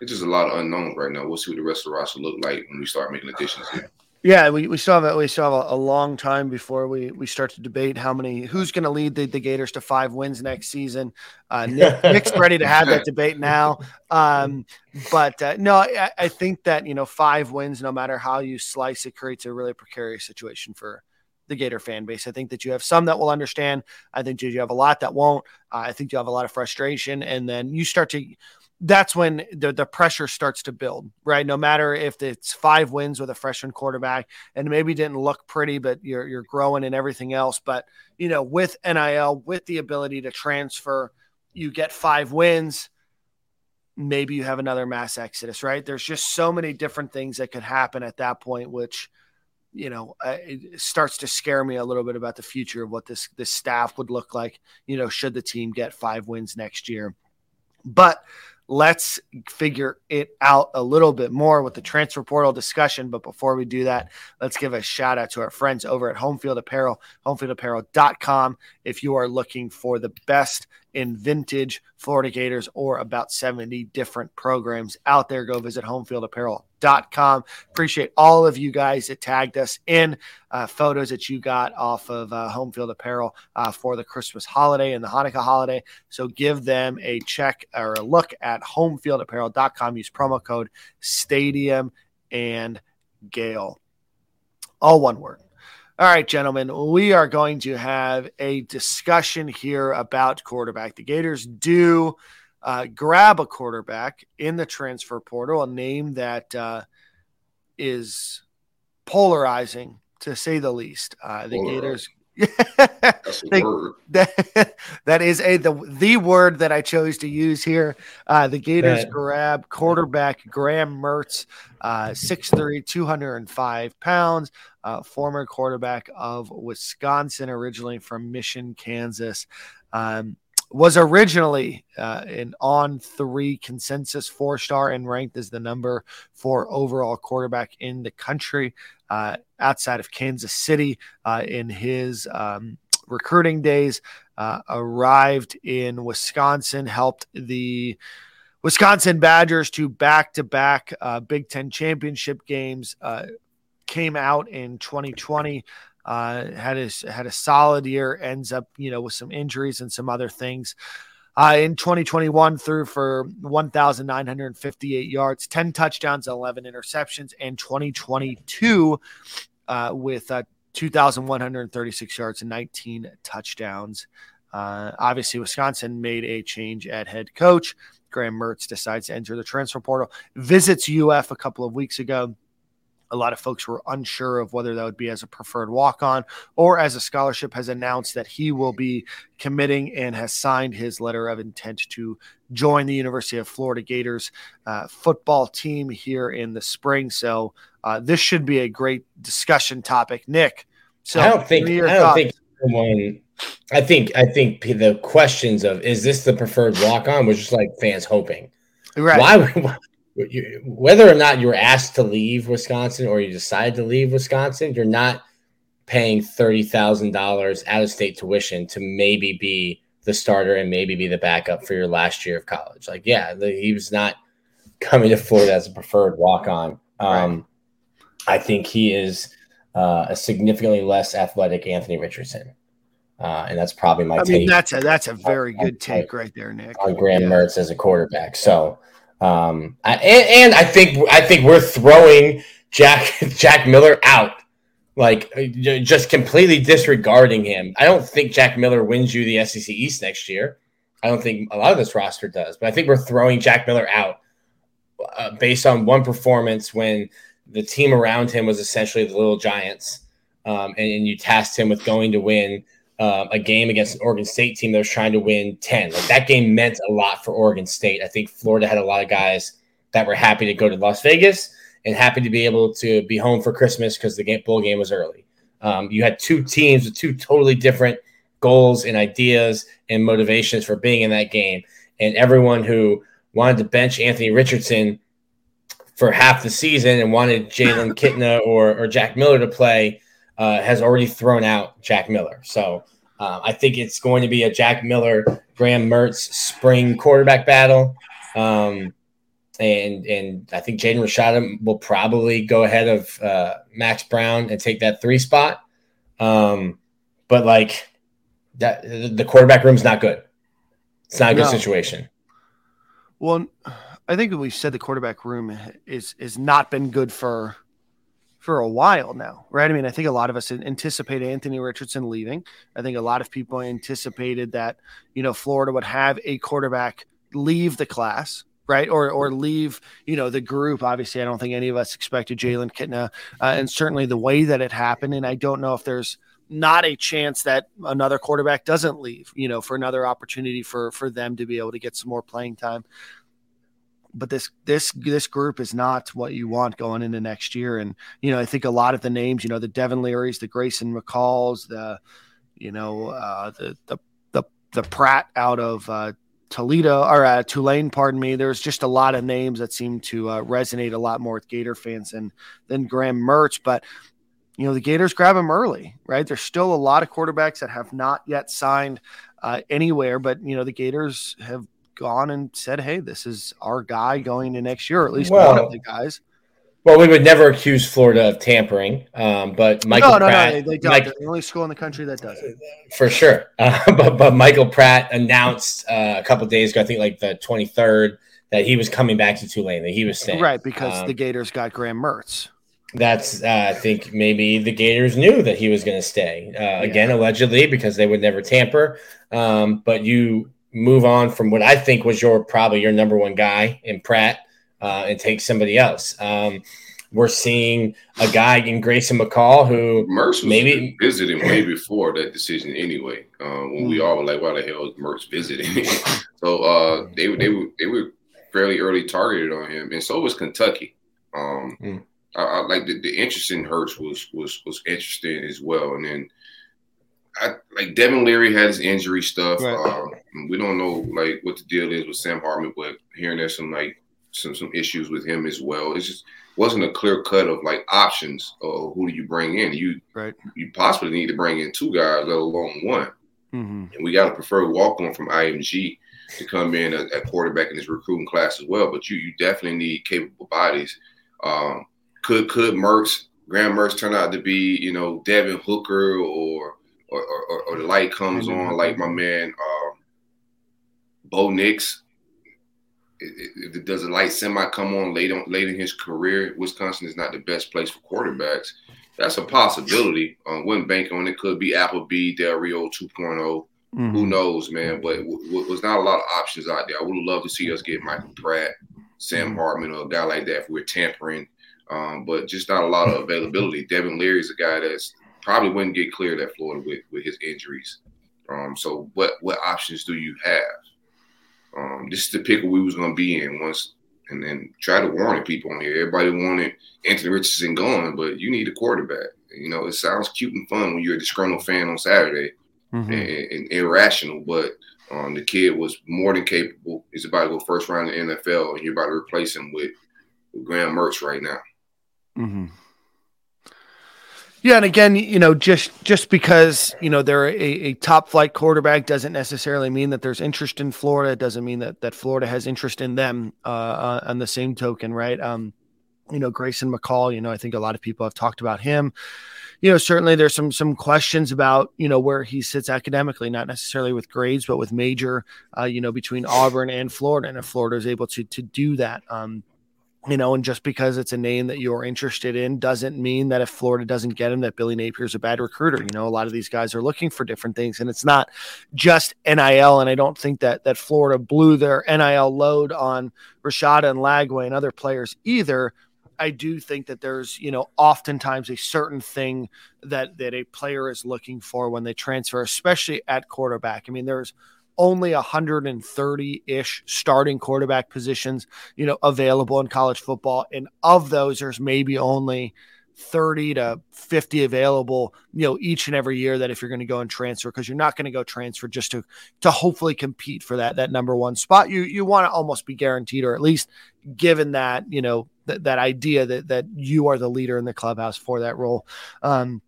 S1: it's just a lot of unknowns right now. We'll see what the rest of the roster look like when we start making additions here.
S2: Yeah, we, we still have a, we still have a, a long time before we, we start to debate how many who's going to lead the, the Gators to five wins next season. Uh, Nick, Nick's ready to have that debate now, um, but uh, no, I, I think that you know five wins, no matter how you slice it, creates a really precarious situation for the Gator fan base. I think that you have some that will understand. I think you have a lot that won't. Uh, I think you have a lot of frustration, and then you start to that's when the, the pressure starts to build, right? No matter if it's five wins with a freshman quarterback and maybe didn't look pretty, but you're you're growing and everything else. But you know, with NIL, with the ability to transfer, you get five wins. Maybe you have another mass exodus, right? There's just so many different things that could happen at that point, which you know uh, it starts to scare me a little bit about the future of what this this staff would look like. You know, should the team get five wins next year, but let's figure it out a little bit more with the transfer portal discussion. But before we do that, let's give a shout out to our friends over at Homefield Apparel, homefieldapparel.com. If you are looking for the best in vintage Florida Gators or about 70 different programs out there, go visit homefieldapparel.com. Appreciate all of you guys that tagged us in uh, photos that you got off of uh, Homefield Apparel uh, for the Christmas holiday and the Hanukkah holiday. So give them a check or a look at homefieldapparel.com. Use promo code Stadium and Gale. All one word. All right, gentlemen, we are going to have a discussion here about quarterback. The Gators do uh, grab a quarterback in the transfer portal, a name that uh, is polarizing to say the least. Uh, the
S1: Polarizing.
S2: Gators.
S1: That's the
S2: They-
S1: word.
S2: that, that is a the the word that I chose to use here. Uh, the Gators
S3: That-
S2: grab quarterback Graham Mertz, uh, 6'3", 205 pounds, uh, former quarterback of Wisconsin, originally from Mission, Kansas. Um, was originally uh, an on three consensus four star and ranked as the number four overall quarterback in the country uh, outside of Kansas City uh, in his um, recruiting days. Uh, arrived in Wisconsin, helped the Wisconsin Badgers to back to back Big Ten championship games. Uh, came out in 2020 uh, had a had a solid year. Ends up, you know, with some injuries and some other things. Uh, in 2021, threw for 1,958 yards, 10 touchdowns, 11 interceptions, and 2022 uh, with uh, 2,136 yards and 19 touchdowns. Uh, obviously, Wisconsin made a change at head coach. Graham Mertz decides to enter the transfer portal, visits UF a couple of weeks ago. A lot of folks were unsure of whether that would be as a preferred walk on or as a scholarship, has announced that he will be committing and has signed his letter of intent to join the University of Florida Gators uh, football team here in the spring. So, uh, this should be a great discussion topic. Nick, so
S3: I don't think, I don't thoughts? think someone I think I think the questions of is this the preferred walk on was just like fans hoping. Right. Why, whether or not you were asked to leave Wisconsin or you decide to leave Wisconsin, you're not paying thirty thousand dollars out of state tuition to maybe be the starter and maybe be the backup for your last year of college. Like, yeah, the, he was not coming to Florida as a preferred walk on. Um, right. I think he is uh, a significantly less athletic Anthony Richardson. Uh, and that's probably my I
S2: take. Mean, that's a that's a very good take right there, Nick.
S3: On Graham yeah. Mertz as a quarterback. So, um, I, and, and I think I think we're throwing Jack Jack Miller out, like uh, just completely disregarding him. I don't think Jack Miller wins you the SEC East next year. I don't think a lot of this roster does, but I think we're throwing Jack Miller out uh, based on one performance when the team around him was essentially the Little Giants, um, and, and you tasked him with going to win um, a game against an Oregon State team that was trying to win 10. Like that game meant a lot for Oregon State. I think Florida had a lot of guys that were happy to go to Las Vegas and happy to be able to be home for Christmas because the game, bowl game was early. Um, you had two teams with two totally different goals and ideas and motivations for being in that game. And everyone who wanted to bench Anthony Richardson for half the season and wanted Jalen Kitna or, or Jack Miller to play uh, has already thrown out Jack Miller. So uh, I think it's going to be a Jack Miller, Graham Mertz spring quarterback battle. Um, and and I think Jaden Rashada will probably go ahead of uh, Max Brown and take that three spot. Um, but like that, the quarterback room's not good. It's not a good no. situation.
S2: Well, I think we've said the quarterback room is is not been good for for a while now, right? I mean, I think a lot of us anticipated Anthony Richardson leaving. I think a lot of people anticipated that, you know, Florida would have a quarterback leave the class, right? Or or leave, you know, the group. Obviously, I don't think any of us expected Jalen Kitna, uh, and certainly the way that it happened. And I don't know if there's not a chance that another quarterback doesn't leave, you know, for another opportunity for for them to be able to get some more playing time but this this this group is not what you want going into next year. And you know, I think a lot of the names, you know, the Devin Learys, the Grayson McCalls, the you know, uh, the the the the Pratt out of uh, Toledo or uh, Tulane, pardon me. There's just a lot of names that seem to uh, resonate a lot more with Gator fans than than Graham Mertz, but. You know the Gators grab him early, right? There's still a lot of quarterbacks that have not yet signed uh, anywhere, but you know the Gators have gone and said, "Hey, this is our guy going to next year, or at least well, one of the guys."
S3: Well, we would never accuse Florida of tampering, um, but Michael no, no, Pratt,
S2: no, they, don't. Mike, They're the only school in the country that does it.
S3: For sure, uh, but but Michael Pratt announced uh, a couple days ago, I think like the twenty third, that he was coming back to Tulane. That he was staying,
S2: right? Because um, the Gators got Graham Mertz.
S3: That's uh, I think maybe the Gators knew that he was going to stay uh, yeah. again, allegedly, because they would never tamper. Um, but you move on from what I think was your probably your number one guy in Pratt uh, and take somebody else. Um, we're seeing a guy in Grayson McCall who
S1: Mertz maybe visiting way before that decision anyway. Uh, when we all were like, "Why the hell is Mertz visiting?" so uh, they they were they were fairly early targeted on him, and so was Kentucky. Um, mm. I, I, like the, the interest in Hurts was was was interesting as well, and then I, like Devin Leary had his injury stuff. Right. Um, we don't know like what the deal is with Sam Hartman, but hearing there's some like some some issues with him as well. It just wasn't a clear cut of like options of who do you bring in. You
S2: right.
S1: you possibly need to bring in two guys, let alone one. Mm-hmm. And we got to prefer walk on from IMG to come in at, at, quarterback in this recruiting class as well. But you you definitely need capable bodies. Um, could could Mertz Graham Mertz turn out to be you know Devin Hooker or or, or, or the light comes on, like my man uh, Bo Nix, if it does a light semi come on late on late in his career, Wisconsin is not the best place for quarterbacks. That's a possibility. Um, wouldn't bank on it. Could be Appleby, Del Rio 2.0. Mm-hmm. Who knows, man? But w- w- was not a lot of options out there. I would love to see us get Michael Pratt, Sam mm-hmm. Hartman, or a guy like that if we're tampering. Um, but just not a lot of availability. Devin Leary is a guy that's probably wouldn't get cleared at Florida with, with his injuries. Um, so what what options do you have? Um, this is the pickle we was gonna be in once, and then try to warn people on here. Everybody wanted Anthony Richardson gone, but you need a quarterback. You know, it sounds cute and fun when you're a disgruntled fan on Saturday mm-hmm. and, and, irrational, but um, the kid was more than capable. He's about to go first round in the NFL, and you're about to replace him with, with Graham Mertz right now.
S2: Mm-hmm. Yeah, and again, you know, just just because you know they're a, a, top flight quarterback doesn't necessarily mean that there's interest in Florida. It doesn't mean that that Florida has interest in them. Uh, uh, on the same token, right? Um, you know, Grayson McCall. You know, I think a lot of people have talked about him. You know, certainly there's some some questions about you know where he sits academically, not necessarily with grades, but with major. Uh, you know, between Auburn and Florida, and if Florida is able to to do that. Um, you know, and just because it's a name that you're interested in doesn't mean that if Florida doesn't get him, that Billy Napier is a bad recruiter. You know, a lot of these guys are looking for different things, and it's not just NIL. And I don't think that that Florida blew their NIL load on Rashada and Lagway and other players either. I do think that there's, you know, oftentimes a certain thing that that a player is looking for when they transfer, especially at quarterback. I mean, there's only 130 ish starting quarterback positions, you know, available in college football. And of those, there's maybe only 30 to 50 available, you know, each and every year that if you're going to go and transfer, because you're not going to go transfer just to to hopefully compete for that that number one spot. You you want to almost be guaranteed, or at least given that, you know, that, that idea that that you are the leader in the clubhouse for that role. Um,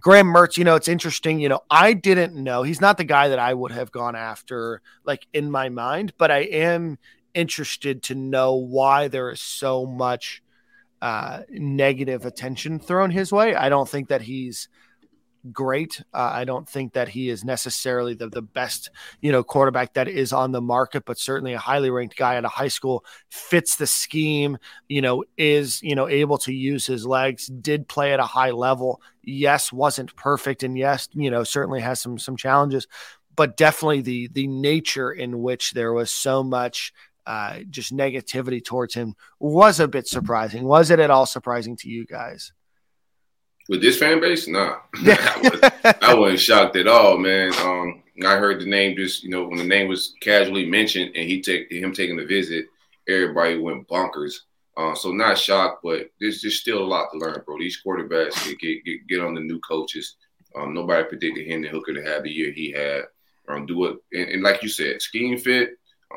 S2: Graham Mertz, you know, it's interesting. You know, I didn't know he's not the guy that I would have gone after, like in my mind, but I am interested to know why there is so much uh, negative attention thrown his way. I don't think that he's great. Uh, I don't think that he is necessarily the, the best, you know, quarterback that is on the market, but certainly a highly ranked guy at a high school fits the scheme, you know, is, you know, able to use his legs, did play at a high level. Yes, wasn't perfect. And yes, you know, certainly has some, some challenges, but definitely the, the nature in which there was so much uh, just negativity towards him was a bit surprising. Was it at all surprising to you guys?
S1: With this fan base, nah, I, was, I wasn't shocked at all, man. Um, I heard the name just, you know, when the name was casually mentioned and he take him taking the visit, everybody went bonkers. Uh, so not shocked, but there's just still a lot to learn, bro. These quarterbacks get get, get on the new coaches. Um, nobody predicted Hendon Hooker to have the year he had. Um, do it, and, and like you said, scheme fit.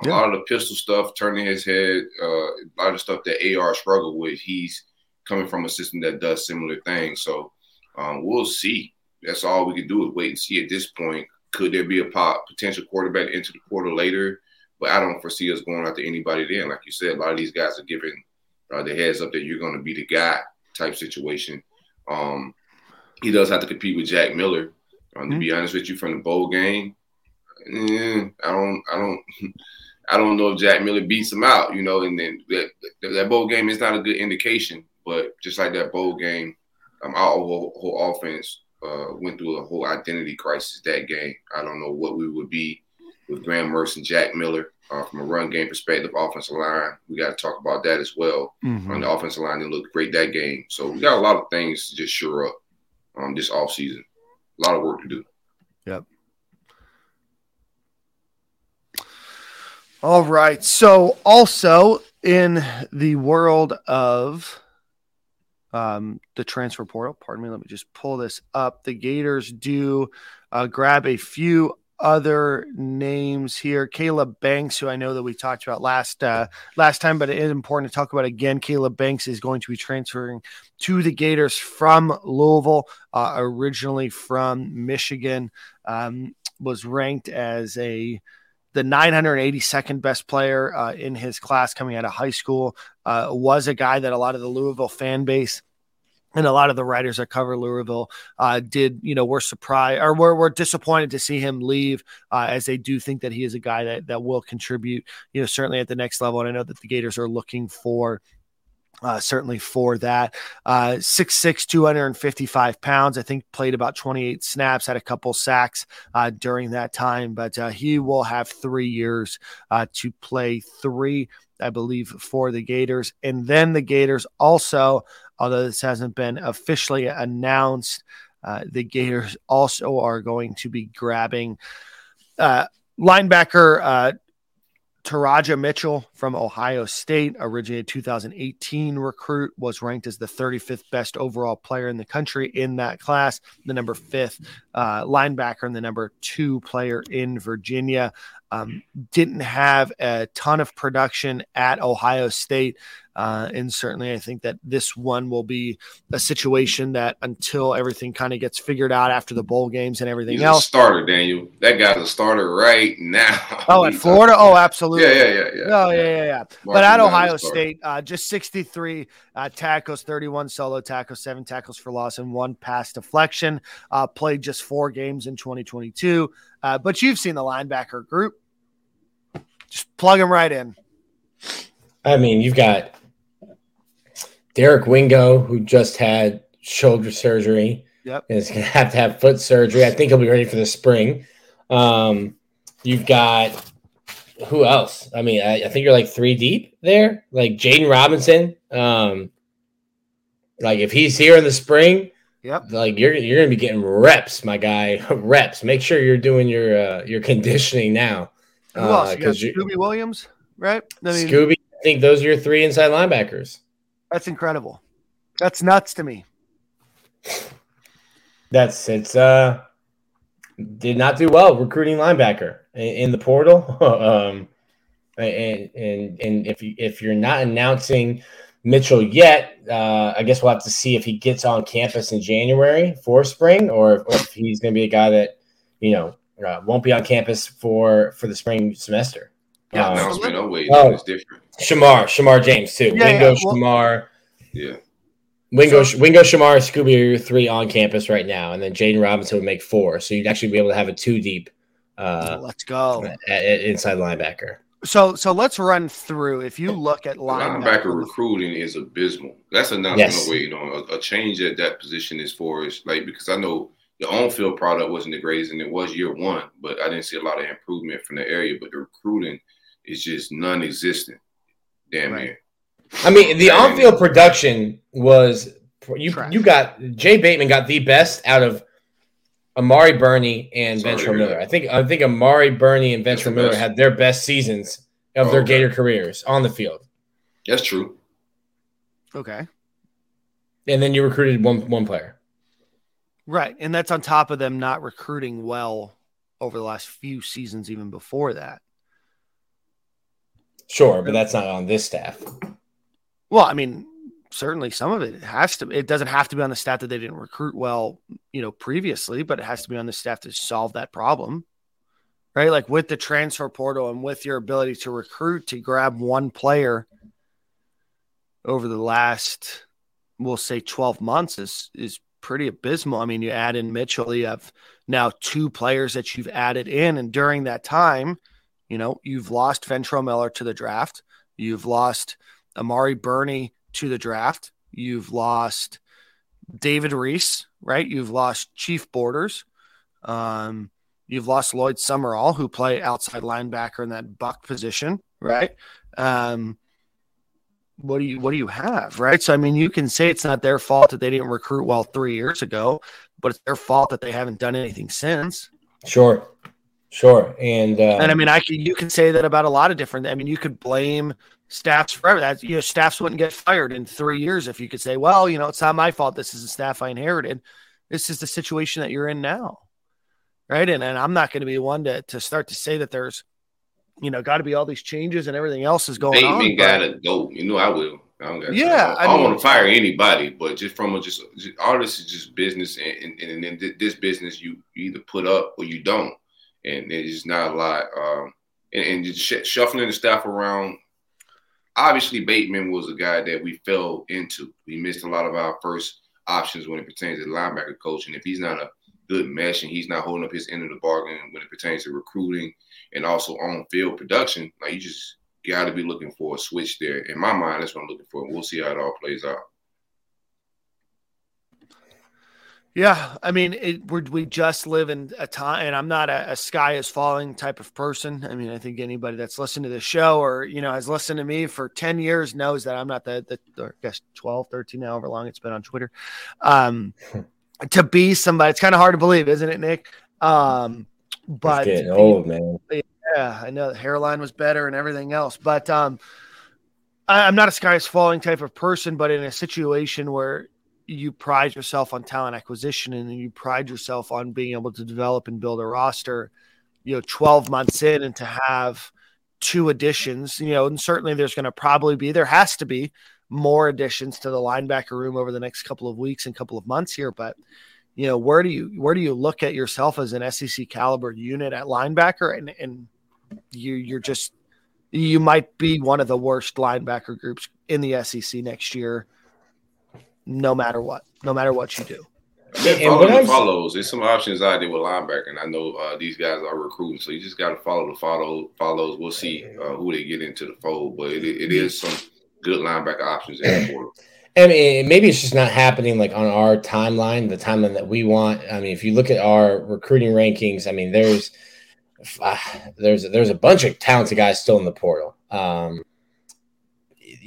S1: Yeah. A lot of the pistol stuff, turning his head, uh, a lot of stuff that AR struggled with. He's coming from a system that does similar things. So um, we'll see. That's all we can do is wait and see at this point. Could there be a pot, potential quarterback into the quarter later? But I don't foresee us going after anybody then. Like you said, a lot of these guys are giving uh, the heads up that you're going to be the guy type situation. Um, he does have to compete with Jack Miller. Um, mm-hmm. To be honest with you, from the bowl game, eh, I don't, I don't, I don't know if Jack Miller beats him out. You know, and then that that bowl game is not a good indication but just like that bowl game, um, our whole, whole offense uh, went through a whole identity crisis that game. I don't know what we would be with Graham Mertz and Jack Miller uh, from a run game perspective, offensive line. We got to talk about that as well. Mm-hmm. On the offensive line, they looked great that game. So we got a lot of things to just shore up um, this offseason. A lot of work to do.
S2: Yep. All right. So also in the world of um, the transfer portal. Pardon me. Let me just pull this up. The Gators do uh, grab a few other names here. Caleb Banks, who I know that we talked about last uh, last time, but it is important to talk about again. Caleb Banks is going to be transferring to the Gators from Louisville, uh, originally from Michigan. Um, was ranked as a the 982nd best player uh, in his class coming out of high school. Uh, was a guy that a lot of the Louisville fan base and a lot of the writers that cover Louisville uh, did, you know, were surprised or were, were disappointed to see him leave, uh, as they do think that he is a guy that that will contribute, you know, certainly at the next level. And I know that the Gators are looking for uh, certainly for that. Uh, 6'6, 255 pounds. I think played about 28 snaps, had a couple sacks uh, during that time, but uh, he will have three years uh, to play three, I believe, for the Gators. And then the Gators also, although this hasn't been officially announced, uh, the Gators also are going to be grabbing linebacker Teradja Mitchell from Ohio State, originated 2018 recruit, was ranked as the 35th best overall player in the country in that class, the number fifth uh, linebacker and the number two player in Virginia. Um, didn't have a ton of production at Ohio State. Uh, and certainly, I think that this one will be a situation that until everything kind of gets figured out after the bowl games and everything
S1: He's
S2: else.
S1: starter, Daniel. That guy's a starter right now.
S2: Oh, at Florida? Oh, absolutely.
S1: Yeah, yeah, yeah, yeah.
S2: Oh, yeah, yeah, yeah. but at Ohio State, uh, just 63 uh, tackles, 31 solo tackles, seven tackles for loss, and one pass deflection. Uh, played just four games in 2022. Uh, but you've seen the linebacker group. Just plug him right in.
S3: I mean, you've got Derek Wingo, who just had shoulder surgery.
S2: Yep.
S3: And is going to have to have foot surgery. I think he'll be ready for the spring. Um, you've got who else? I mean, I, I, think you're like three deep there. Like Jaden Robinson. Um, like if he's here in the spring,
S2: yep.
S3: Like you're you're gonna be getting reps, my guy. reps. Make sure you're doing your uh, your conditioning now.
S2: Who else? Because uh, Scooby Williams, right?
S3: I mean, Scooby. I think those are your three inside linebackers.
S2: That's incredible. That's nuts to me.
S3: That's it's uh did not do well recruiting linebacker in, in the portal. um and and and if you if you're not announcing Mitchell yet, uh, I guess we'll have to see if he gets on campus in January for spring, or if, or if he's going to be a guy that you know uh, won't be on campus for for the spring semester.
S1: Yeah, um, announcement. Oh wait, oh, it's different.
S3: Shemar, Shamar James too. Yeah, Wingo, yeah. Well, Shemar.
S1: Yeah.
S3: Wingo, so, Wingo, Shemar, Scooby are your three on campus right now, and then Jaden Robinson would make four. So you'd actually be able to have a two deep. Uh,
S2: let's go
S3: at, at inside linebacker.
S2: So so let's run through. If you look at linebacker,
S1: linebacker recruiting is abysmal. That's another yes. way. You know, a, a, change at that position is for us. Like because I know the on-field product wasn't the greatest, and it was year one, but I didn't see a lot of improvement from the area. But the recruiting is just non-existent. Damn right. near.
S3: I mean, the on-field production was you. Trash. You got Jay Bateman got the best out of Amari Burney and Sorry, Ventrell Miller. I think I think Amari Burney and Ventrell Miller best. had their best seasons of oh, their okay. Gator careers on the field.
S1: That's true.
S2: Okay.
S3: And then you recruited one one player.
S2: Right, and that's on top of them not recruiting well over the last few seasons, even before that.
S3: Sure, but that's not on this staff.
S2: Well, I mean, certainly some of it has to. It doesn't have to be on the staff that they didn't recruit well, you know, previously, but it has to be on the staff to solve that problem, right? Like with the transfer portal and with your ability to recruit to grab one player over the last, we'll say, twelve months is is pretty abysmal. I mean, you add in Mitchell, you have now two players that you've added in, and during that time, you know, you've lost Ventrell Miller to the draft, you've lost Amari Burney to the draft. You've lost David Reese, right? You've lost Chief Borders. Um, you've lost Lloyd Summerall, who play outside linebacker in that buck position, right? Um, what do you what do you have, right? So I mean, you can say it's not their fault that they didn't recruit well three years ago, but it's their fault that they haven't done anything since.
S3: Sure, sure, and uh,
S2: and I mean, I can you can say that about a lot of different. I mean, you could blame staffs forever. That you know, staffs wouldn't get fired in three years if you could say, well, you know, it's not my fault. This is the staff I inherited. This is the situation that you're in now. Right. And, and I'm not going to be one to, to start to say that there's, you know, got to be all these changes and everything else is going
S1: Bateman
S2: on.
S1: gotta go. You know, I will. I don't got
S2: yeah,
S1: I, I don't want to fire anybody, but just from a just, just all this is just business, and, and, and in this business, you, you either put up or you don't, and it's not a lot. Um, and, and just sh- shuffling the staff around obviously Bateman was a guy that we fell into. We missed a lot of our first options when it pertains to linebacker coaching. If he's not a good mesh and he's not holding up his end of the bargain when it pertains to recruiting and also on field production, like you just got to be looking for a switch there. In my mind, that's what I'm looking for. We'll see how it all plays out.
S2: Yeah, I mean, it, we just live in a time, and I'm not a, a, sky is falling type of person. I mean, I think anybody that's listened to the show or you know has listened to me for 10 years knows that I'm not the, the or I guess 12, 13, however long it's been on Twitter. Um, to be somebody, it's kind of hard to believe, isn't it, Nick? Um, but
S3: it's getting old, man.
S2: Yeah, I know the hairline was better and everything else, but um, I, I'm not a sky is falling type of person. But in a situation where you pride yourself on talent acquisition and you pride yourself on being able to develop and build a roster, you know, 12 months in and to have two additions, you know, and certainly there's going to probably be, there has to be more additions to the linebacker room over the next couple of weeks and couple of months here. But, you know, where do you, where do you look at yourself as an SEC caliber unit at linebacker? And, and you, you're just, you might be one of the worst linebacker groups in the SEC next year no matter what, no matter what you do.
S1: And, and follows. There's some options out there with linebacker, and I know uh, these guys are recruiting, so you just got to follow the follow follows. We'll see uh, who they get into the fold, but it, it is some good linebacker options in the portal.
S3: I mean, maybe it's just not happening like on our timeline, the timeline that we want. I mean, if you look at our recruiting rankings, I mean, there's uh, there's there's a bunch of talented guys still in the portal. Um,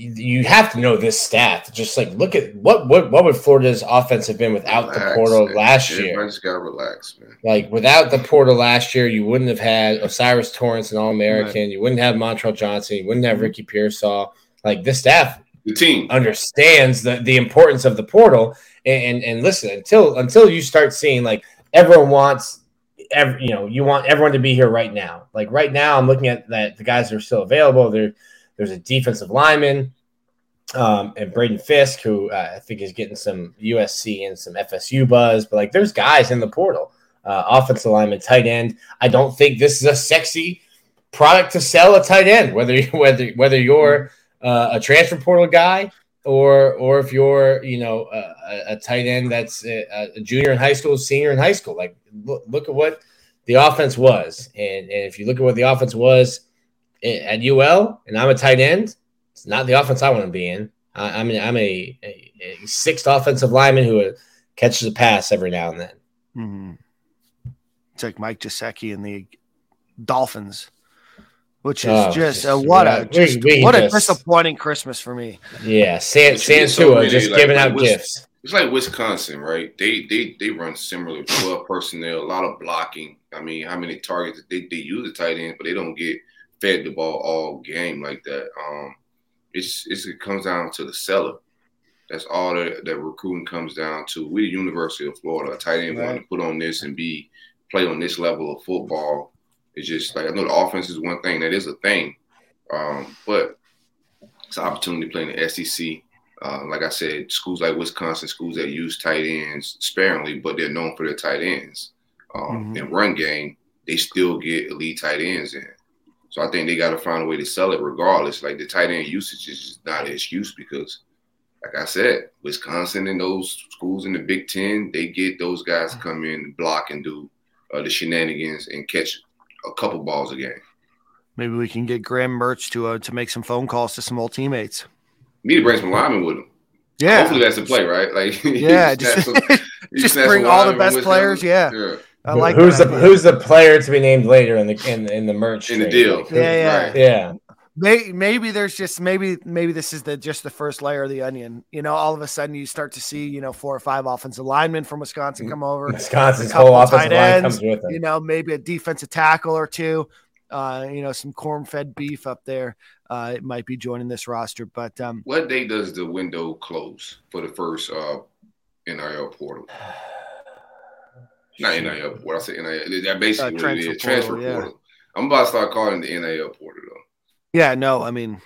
S3: you have to know this stat. Just like look at what what what would Florida's offense have been without relax, the portal man. last year?
S1: Everybody's got to relax, man.
S3: Like without the portal last year, you wouldn't have had O'Cyrus Torrance, an All American. Right. You wouldn't have Montrell Johnson. You wouldn't have mm-hmm. Ricky Pearsall. Like this staff,
S1: the team
S3: understands the the importance of the portal. And, and and, listen, until until you start seeing like everyone wants. Every, you know, you want everyone to be here right now. Like right now, I'm looking at that the guys that are still available. They're there's a defensive lineman um, and Braden Fiske, who uh, I think is getting some USC and some FSU buzz. But like, there's guys in the portal, uh, offensive lineman, tight end. I don't think this is a sexy product to sell a tight end, whether you, whether whether you're uh, a transfer portal guy or or if you're you know a, a tight end that's a, a, junior in high school, senior in high school. Like, look, look at what the offense was, and, and if you look at what the offense was at UL, and I'm a tight end, it's not the offense I want to be in. I, am I'm a, a, a, sixth offensive lineman who catches a pass every now and then.
S2: Mm-hmm. It's like Mike Gesicki and the Dolphins, which is oh, just a, what a just, we, we what just, a disappointing Christmas for me.
S3: Yeah, San San so just like, giving like, out gifts.
S1: It's like Wisconsin, right? They they they run similar, twelve personnel, a lot of blocking. I mean, how many targets they they use a tight end, but they don't get fed the ball all game like that. Um, it's, it's it comes down to the seller. That's all that, that recruiting comes down to. We the University of Florida, a tight end right. wanting to put on this and be play on this level of football. It's just like I know the offense is one thing that is a thing, um, but it's an opportunity to play in the SEC. Uh, like I said, schools like Wisconsin, schools that use tight ends sparingly, but they're known for their tight ends. Um, mm-hmm. In run game, they still get elite tight ends in. So I think they got to find a way to sell it regardless. Like the tight end usage is just not an excuse because, like I said, Wisconsin and those schools in the Big Ten, they get those guys come in, block, and do uh, the shenanigans and catch a couple balls a game.
S2: Maybe we can get Graham Mertz to uh, to make some phone calls to some old teammates.
S1: Need to bring some linemen with him.
S2: Yeah,
S1: hopefully that's the play, right? Like,
S2: yeah, just, some, just bring all the best players. Yeah. yeah.
S3: I like who's the who's the player to be named later in the in, in the Mertz
S1: in the deal.
S2: Like, yeah, yeah,
S3: right. yeah.
S2: Maybe, maybe there's just maybe maybe this is the just the first layer of the onion. You know, all of a sudden you start to see you know four or five offensive linemen from Wisconsin come over.
S3: Wisconsin's whole offensive line comes with them.
S2: You know, maybe a defensive tackle or two. Uh, you know, some corn-fed beef up there. Uh, it might be joining this roster. But um,
S1: what day does the window close for the first uh, NIL portal? Not NIL. What I say NIL. That basically uh, what it is. Transfer portal. Yeah. I'm about to start calling the NIL portal though.
S2: Yeah, no, I mean,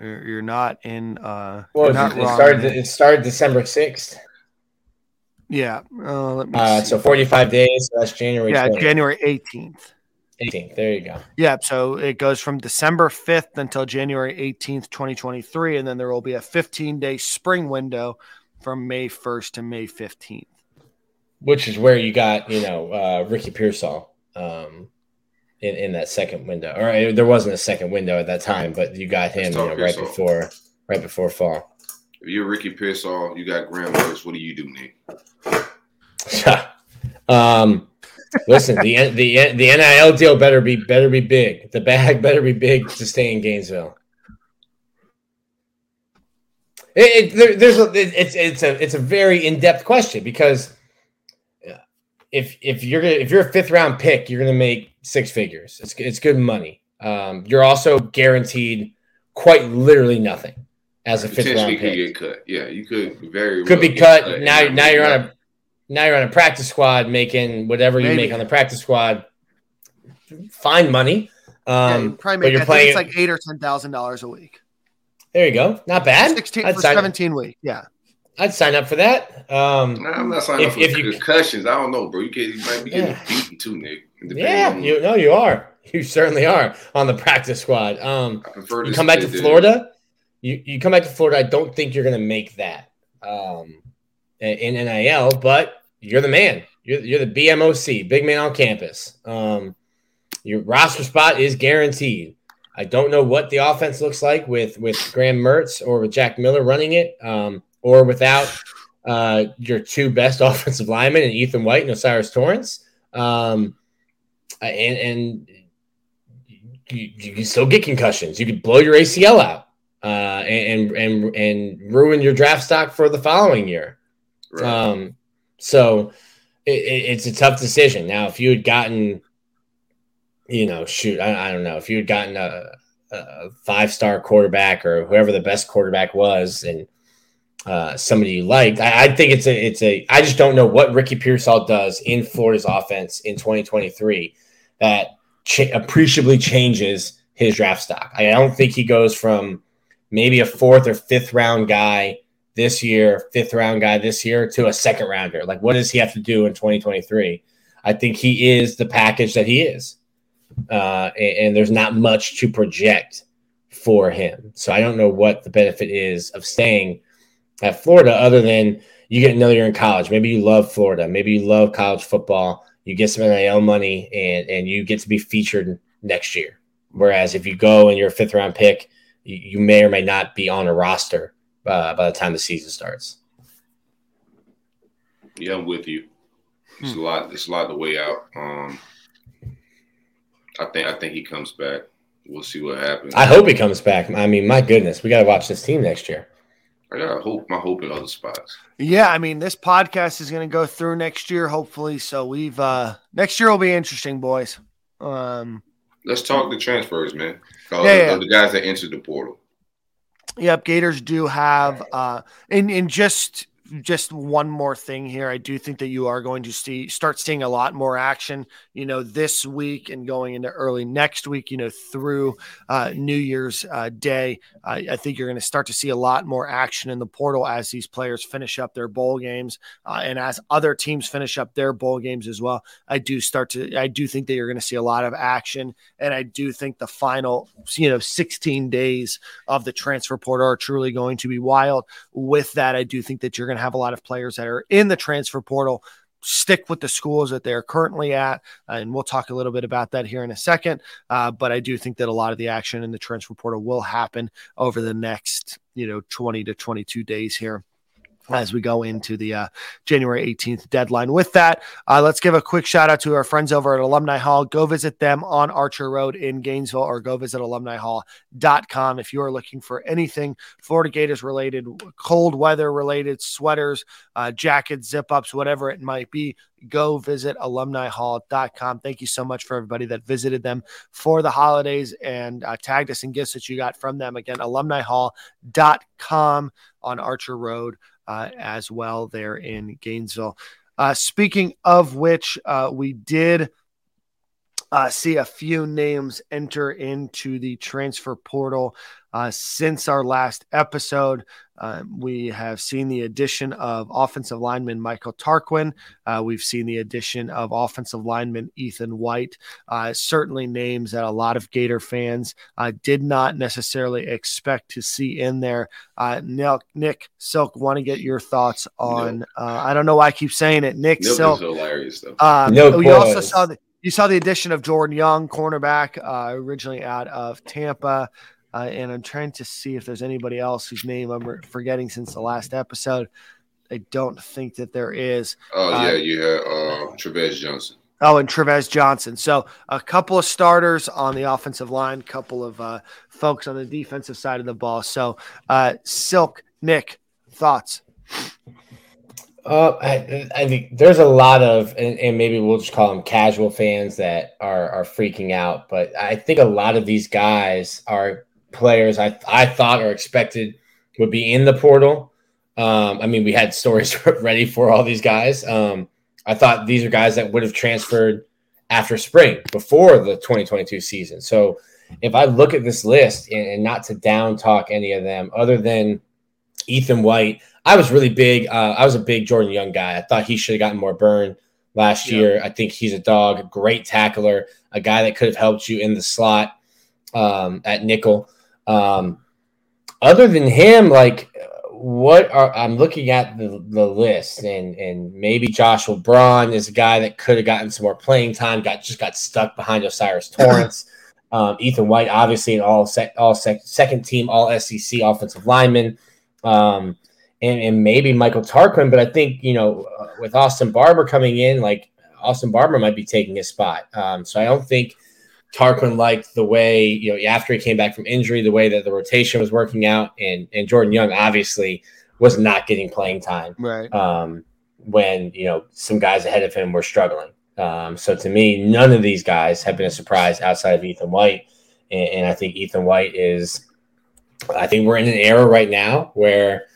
S2: you're, you're not in. uh
S3: Well,
S2: not
S3: it, started. It started December sixth.
S2: Yeah. Uh, let me
S3: uh, so 45 days. So that's January.
S2: Yeah, 20th. January 18th.
S3: 18th. There you go.
S2: Yeah. So it goes from December 5th until January 18th, 2023. And then there will be a 15 day spring window from May 1st to May 15th.
S3: Which is where you got, you know, uh, Ricky Pearsall um, in, in that second window. Or uh, there wasn't a second window at that time, but you got him you know, right before right before fall.
S1: If you're Ricky Pearsall, you got Graham Mertz. What do you do, Nick?
S3: um, listen, the the the NIL deal better be better be big. The bag better be big to stay in Gainesville. It, it, there, there's a, it, it's it's a it's a very in depth question because if if you're gonna if you're a fifth round pick, you're gonna make six figures. It's it's good money. Um, you're also guaranteed quite literally nothing as a fifth round pick.
S1: get cut. Yeah, you could very
S3: could well be cut. cut. Now now you're on a now you're on a practice squad making whatever Maybe. you make on the practice squad. Fine money. Um, yeah,
S2: probably make, but you're playing it's like eight or ten thousand dollars a week.
S3: There you go. Not bad.
S2: 16 I'd for 17 week. Yeah.
S3: I'd sign up for that. Um,
S1: nah, I'm not signing if, up for if you, concussions. I don't know, bro. You, you might be getting yeah. beaten too, Nick.
S3: Yeah, you know you are. You certainly are on the practice squad. Um, you come back to Florida. You you come back to Florida. I don't think you're going to make that um, in NIL, but you're the man. You're, you're the BMOC, big man on campus. Um, your roster spot is guaranteed. I don't know what the offense looks like with with Graham Mertz or with Jack Miller running it, um, or without uh, your two best offensive linemen and Ethan White and O'Cyrus Torrance. Um, and, and you, you, can still get concussions. You could blow your ACL out uh, and and and ruin your draft stock for the following year. Right. Um, so it, it's a tough decision. Now, if you had gotten you know, shoot, I, I don't know if you had gotten a, a five star quarterback or whoever the best quarterback was, and uh, somebody you like. I, I, think it's a, it's a. I just don't know what Ricky Pearsall does in Florida's offense in 2023 that ch- appreciably changes his draft stock. I don't think he goes from maybe a fourth or fifth round guy this year, fifth round guy this year, to a second rounder. Like, what does he have to do in 2023? I think he is the package that he is uh, and, and there's not much to project for him. So I don't know what the benefit is of staying at Florida other than you get another year in college. Maybe you love Florida. Maybe you love college football. You get some NIL money and, and you get to be featured next year. Whereas if you go and you're a fifth round pick, you, you may or may not be on a roster uh, by the time the season starts.
S1: Yeah, I'm with you. It's hmm. a lot. It's a lot the way out. Um, I think I think he comes back. We'll see what happens.
S3: I hope he comes back. I mean, my goodness, we got to watch this team next year.
S1: I got hope. My hope in other spots.
S2: Yeah, I mean, this podcast is going to go through next year, hopefully. So we've uh next year will be interesting, boys. Um,
S1: let's talk the transfers, man. yeah, yeah. the guys that entered the portal.
S2: Yep, Gators do have uh, and and just just one more thing here. I do think that you are going to see start seeing a lot more action, you know, this week and going into early next week, you know, through uh, New Year's uh, Day. I, I think you're going to start to see a lot more action in the portal as these players finish up their bowl games uh, and as other teams finish up their bowl games as well. I do start to, I do think that you're going to see a lot of action. And I do think the final, you know, 16 days of the transfer portal are truly going to be wild. With that, I do think that you're going to have a lot of players that are in the transfer portal stick with the schools that they're currently at. Uh, and we'll talk a little bit about that here in a second. Uh, but I do think that a lot of the action in the transfer portal will happen over the next, you know, 20 to 22 days here as we go into the uh, January 18th deadline. With that, uh, let's give a quick shout out to our friends over at Alumni Hall. Go visit them on Archer Road in Gainesville or go visit alumnihall.com if you are looking for anything Florida Gators related, cold weather related, sweaters, uh, jackets, zip ups, whatever it might be. Go visit alumnihall.com. Thank you so much for everybody that visited them for the holidays and uh, tagged us in gifts that you got from them. Again, alumnihall.com on Archer Road uh, as well there in Gainesville. Uh, speaking of which, uh, we did uh, see a few names enter into the transfer portal uh, since our last episode. Uh, we have seen the addition of offensive lineman Michael Tarquin. Uh, we've seen the addition of offensive lineman Ethan White. Uh, certainly names that a lot of Gator fans uh, did not necessarily expect to see in there. Uh, Nick, Nick Silk, want to get your thoughts on? Uh, I don't know why I keep saying it. Nick
S1: Milk
S2: Silk.
S1: is hilarious though.
S2: Um,
S3: No
S2: you also saw the you saw the addition of Jordan Young, cornerback, uh, originally out of Tampa. Uh, and I'm trying to see if there's anybody else whose name I'm forgetting since the last episode. I don't think that there is.
S1: Oh
S2: uh,
S1: yeah, you had uh, Trevez Johnson.
S2: Oh, and Trevez Johnson. So a couple of starters on the offensive line, couple of uh, folks on the defensive side of the ball. So uh, Silk, Nick, thoughts?
S3: Uh, I, I think there's a lot of, and, and maybe we'll just call them casual fans that are are freaking out. But I think a lot of these guys are players I I thought or expected would be in the portal. Um, I mean, we had stories ready for all these guys. Um, I thought these are guys that would have transferred after spring before the 2022 season. So if I look at this list and, and not to down talk any of them, other than Ethan White, I was really big. Uh, I was a big Jordan Young guy. I thought he should have gotten more burn last
S2: Yeah.
S3: year. I think he's a dog, a great tackler, a guy that could have helped you in the slot um, at nickel. Um, other than him, like what are I'm looking at the, the list and and maybe Joshua Braun is a guy that could have gotten some more playing time, got just got stuck behind O'Cyrus Torrance. um, Ethan White, obviously an all sec, all sec, second team all SEC offensive lineman. Um, and, and maybe Michael Tarquin, but I think you know uh, with Austin Barber coming in, like Austin Barber might be taking his spot. Um, so I don't think Tarquin liked the way you know after he came back from injury, the way that the rotation was working out, and and Jordan Young obviously was not getting playing time
S2: Right.
S3: um, when you know some guys ahead of him were struggling. Um, so to me, none of these guys have been a surprise outside of Ethan White, and, and I think Ethan White is. I think we're in an era right now where,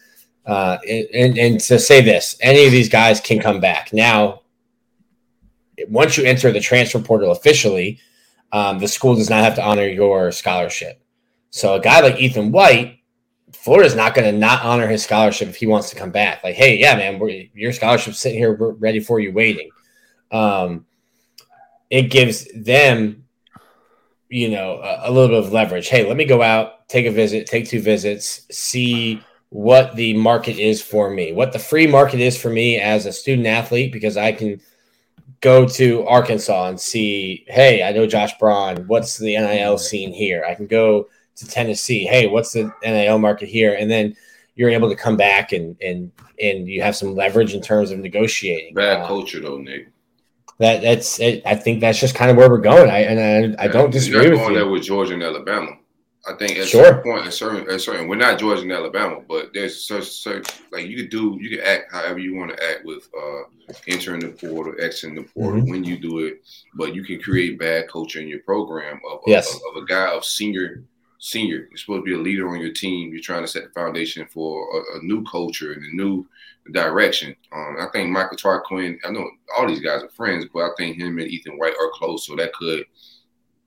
S3: uh, and, and to say this, any of these guys can come back now. Once you enter the transfer portal officially, um, the school does not have to honor your scholarship. So a guy like Ethan White, Florida's not going to not honor his scholarship if he wants to come back. Like, hey, yeah, man, your scholarship's sitting here, we're ready for you, waiting. Um, it gives them, you know, a, a little bit of leverage. Hey, let me go out, take a visit, take two visits, see what the market is for me, what the free market is for me as a student athlete, because I can go to Arkansas and see, hey, I know Josh Braun. What's the NIL scene here? I can go to Tennessee. Hey, what's the NIL market here? And then you're able to come back and and and you have some leverage in terms of negotiating.
S1: Bad
S3: Um,
S1: culture though, Nick.
S3: that that's it, I think that's just kind of where we're going. I and I, I don't
S1: You're
S3: disagree
S1: not
S3: with
S1: going
S3: you.
S1: there with Georgia and Alabama. I think at
S3: Sure.
S1: certain point, at certain, at certain, we're not Georgia and Alabama, but there's such, such like you could do, you can act however you want to act with uh entering the portal, exiting the portal
S3: Mm-hmm.
S1: when you do it, but you can create bad culture in your program of, of-
S3: Yes.
S1: of, of a guy of senior, senior. You're supposed to be a leader on your team. You're trying to set the foundation for a, a new culture and a new direction. Um, I think Michael Tarquin, I know all these guys are friends, but I think him and Ethan White are close, so that could.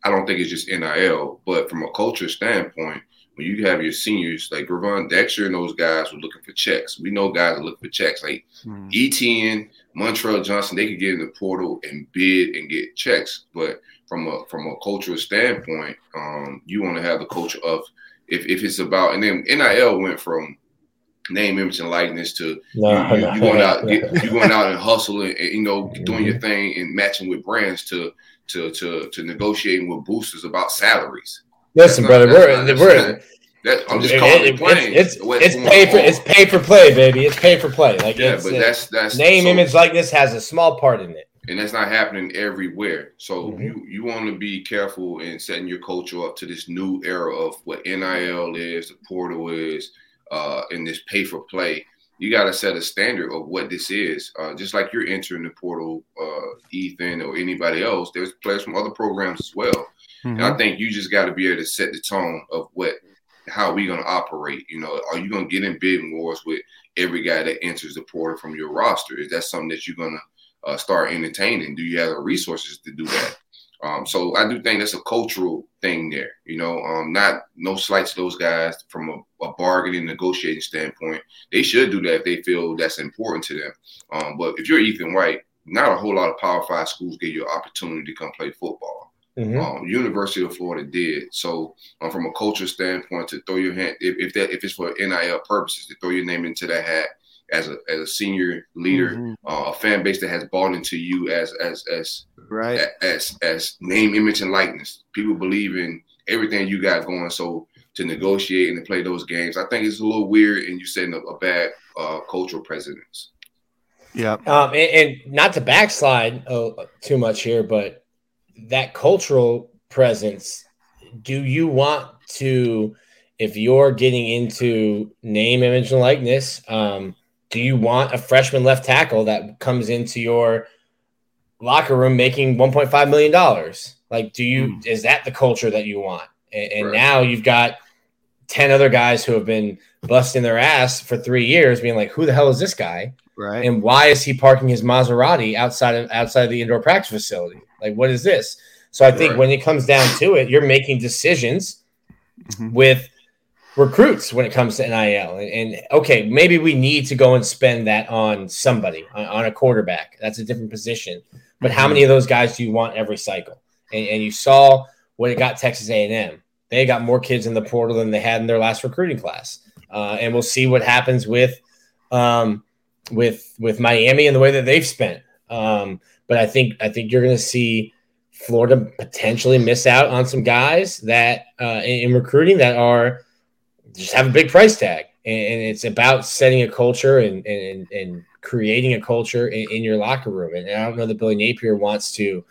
S1: I don't think it's just NIL, but from a culture standpoint, when you have your seniors like Gervon Dexter and those guys were looking for checks. We know guys are looking for checks. Like
S2: Hmm.
S1: ETN, Montrell Johnson, they could get in the portal and bid and get checks. But from a from a cultural standpoint, um, you want to have the culture of if, if it's about and then NIL went from name, image, and likeness to
S3: No,
S1: you, you, you going out get, you going out and hustling and you know doing your thing and matching with brands to to to to negotiating with boosters about salaries.
S3: Listen,
S1: That's
S3: brother,
S1: not-
S3: we're we're
S1: that, I'm just calling
S3: it-
S1: it plain.
S3: It's it's, it's pay for it's pay for play, baby. It's pay for play. Like
S1: yeah,
S3: it's,
S1: but
S3: uh,
S1: that's that's
S3: name,
S1: so-
S3: image, likeness has a small part in it.
S1: and that's not happening everywhere. So
S3: Mhm.
S1: you you want to be careful in setting your culture up to this new era of what NIL is, the portal is, uh, and this pay for play. You got to set a standard of what this is. Uh, just like you're entering the portal, uh, Ethan or anybody else, there's players from other programs as well.
S2: Mm-hmm.
S1: I think you just got to be able to set the tone of what, how we gonna operate. You know, are you gonna get in bidding wars with every guy that enters the portal from your roster? Is that something that you're gonna uh, start entertaining? Do you have the resources to do that? Um, so I do think that's a cultural thing there. You know, um, not no slights to those guys from a, a, bargaining negotiating standpoint. They should do that if they feel that's important to them. Um, but if you're Ethan White, not a whole lot of Power Five schools give you an opportunity to come play football. Mm-hmm. Um, University of Florida did. So, um, from a culture standpoint, to throw your hand if, if that if it's for NIL purposes, to throw your name into that hat as a as a senior leader, mm-hmm. uh, a fan base that has bought into you as as as
S2: right
S1: as as name, image, and likeness. People believe in everything you got going. So to negotiate and to play those games, I think it's a little weird, and you're setting up a bad uh, cultural precedence.
S2: Yeah,
S3: um, and, and, not to backslide uh, too much here, but that cultural presence, do you want to, if you're getting into name, image, and likeness, um, do you want a freshman left tackle that comes into your locker room making $1.5 million? Like, do you, mm. is that the culture that you want? And, and right. now you've got 10 other guys who have been busting their ass for three years being like, who the hell is this guy?
S2: Right.
S3: And why is he parking his Maserati outside of outside of the indoor practice facility? Like, what is this? So I think right. when it comes down to it, you're making decisions mm-hmm. with recruits when it comes to NIL. And, and, okay, maybe we need to go and spend that on somebody, on, on a quarterback. That's a different position. But how many of those guys do you want every cycle? And, and you saw what it got Texas A&M. They got more kids in the portal than they had in their last recruiting class. Uh, and we'll see what happens with um, with with Miami and the way that they've spent. Um, but I think I think you're going to see Florida potentially miss out on some guys that uh, in, in, recruiting that are just have a big price tag, and, and it's about setting a culture and and, and creating a culture in, in, your locker room. And I don't know that Billy Napier wants to,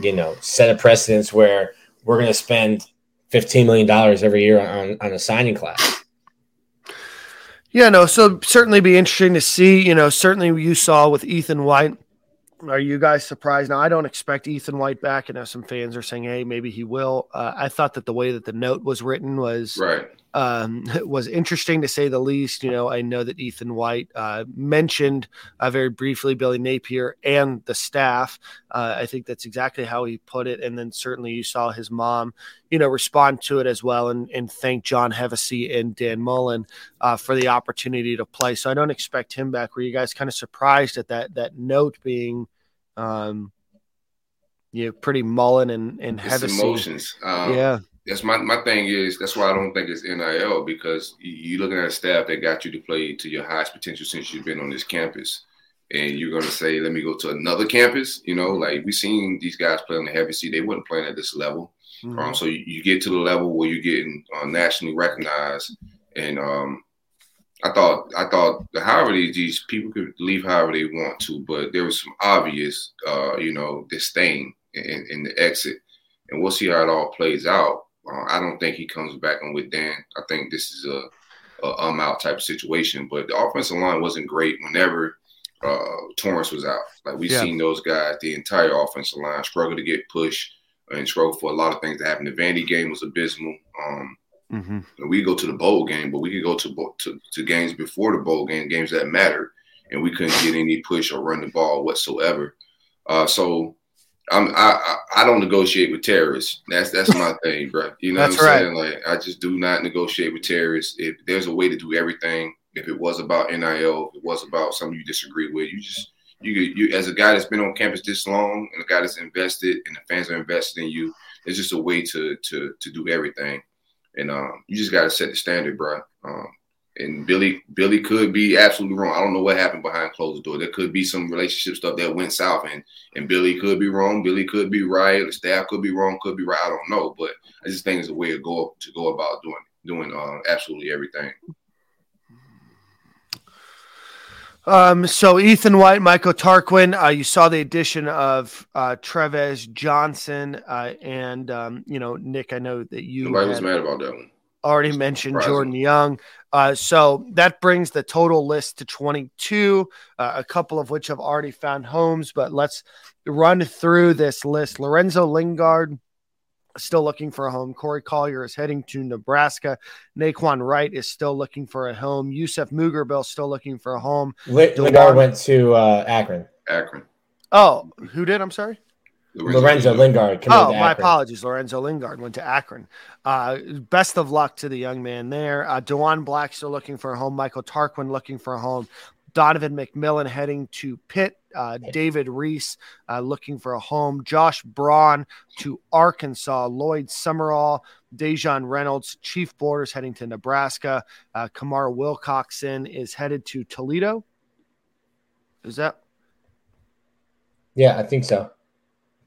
S3: you know, set a precedence where we're going to spend fifteen million dollars every year on on a signing class.
S2: Yeah, no. So certainly be interesting to see. You know, certainly you saw with Ethan White. Are you guys surprised? Now, I don't expect Ethan White back, and now some fans are saying, "Hey, maybe he will." Uh, I thought that the way that the note was written was
S1: right
S2: um, was interesting to say the least. You know, I know that Ethan White uh, mentioned uh, very briefly Billy Napier and the staff. Uh, I think that's exactly how he put it. And then certainly you saw his mom, you know, respond to it as well and, and thank John Hevesy and Dan Mullen uh, for the opportunity to play. So I don't expect him back. Were you guys kind of surprised at that that note being? Um, you know, pretty Mullen and and Hevesy.
S1: emotions. Um,
S2: yeah,
S1: that's my my thing is that's why I don't think it's NIL because you, are looking at a staff that got you to play to your highest potential since you've been on this campus, and you're gonna say, let me go to another campus. You know, like we seen these guys play on the Hevesy, they weren't playing at this level. Mm-hmm. Um, so you, you, get to the level where you're getting uh, nationally recognized, and um, I thought I thought however these, these people could leave however they want to, but there was some obvious, uh, you know, disdain in, in the exit, and we'll see how it all plays out. Uh, I don't think he comes back on with Dan. I think this is a, a um out type of situation. But the offensive line wasn't great whenever uh, Torrance was out. Like we've yeah. seen those guys, the entire offensive line struggle to get pushed and struggle for a lot of things that happened. The Vandy game was abysmal. Um, mm-hmm. We go to the bowl game, but we could go to, to to games before the bowl game, games that matter, and we couldn't get any push or run the ball whatsoever. Uh, so I'm I, I don't negotiate with terrorists. That's that's my thing, bro. You know that's what I'm right. saying? Like I just do not negotiate with terrorists. If there's a way to do everything, if it was about NIL, if it was about something you disagree with, you just you you as a guy that's been on campus this long and a guy that's invested and the fans are invested in you, it's just a way to to to do everything. And um, you just gotta set the standard, bro. Um, and Billy Billy could be absolutely wrong. I don't know what happened behind closed door. There could be some relationship stuff that went south, and and Billy could be wrong. Billy could be right. The staff could be wrong. Could be right. I don't know, but I just think it's a way to go to go about doing doing uh, absolutely everything.
S2: Um, so Ethan White, Michael Tarquin, uh, you saw the addition of uh, Treves Johnson, uh, and um, you know Nick. I know that you
S1: nobody was mad about that one
S2: already mentioned Surprising. Jordan Young. Uh, so that brings the total list to 22, uh, a couple of which have already found homes. But let's run through this list. Lorenzo Lingard still looking for a home. Corey Collier is heading to Nebraska. Nay'Quan Wright is still looking for a home. Yusef Mugerbill still looking for a home.
S3: Lingard went to uh, Akron.
S1: Akron.
S2: Oh, who did? I'm sorry.
S3: Lorenzo Lingard.
S2: Oh, my apologies. Lorenzo Lingard went to Akron. Uh, best of luck to the young man there. Uh, Dewan Black still looking for a home. Michael Tarquin looking for a home. Donovan McMillon heading to Pitt. Uh, David Reese uh, looking for a home. Josh Braun to Arkansas. Lloyd Summerall, Dejon Reynolds, Chief Borders heading to Nebraska. Uh, Kamar Wilcoxon is headed to Toledo. Is that?
S3: Yeah, I think so.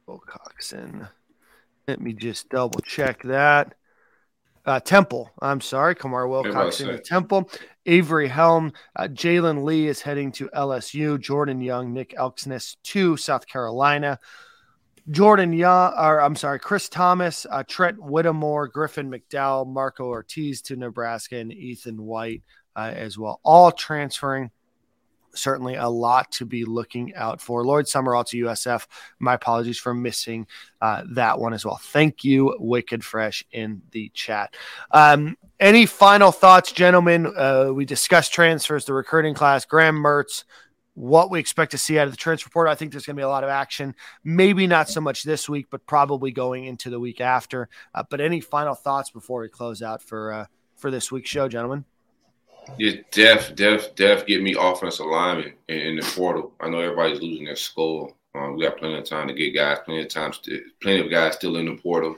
S2: Wilcoxon. Let me just double check that. Uh, Temple. I'm sorry, Kamar Wilcoxon at Temple. Avery Helm. Uh, Jalen Lee is heading to LSU. Jordan Young, Nick Elksnis to South Carolina. Jordan Young, or I'm sorry, Chris Thomas, uh, Trent Whittemore, Griffin McDowell, Marco Ortiz to Nebraska, and Ethan White uh, as well. All transferring certainly a lot to be looking out for. Lloyd Summerall to USF. My apologies for missing uh, that one as well. Thank you, Wicked Fresh, in the chat. Um, any final thoughts, gentlemen? Uh, we discussed transfers, the recruiting class, Graham Mertz, what we expect to see out of the transfer report. I think there's going to be a lot of action. Maybe not so much this week, but probably going into the week after. Uh, but any final thoughts before we close out for uh, for this week's show, gentlemen?
S1: Yeah, def, def, def. Get me offensive lineman in, in the portal. I know everybody's losing their skull. Um, we got plenty of time to get guys. Plenty of times, to, plenty of guys still in the portal.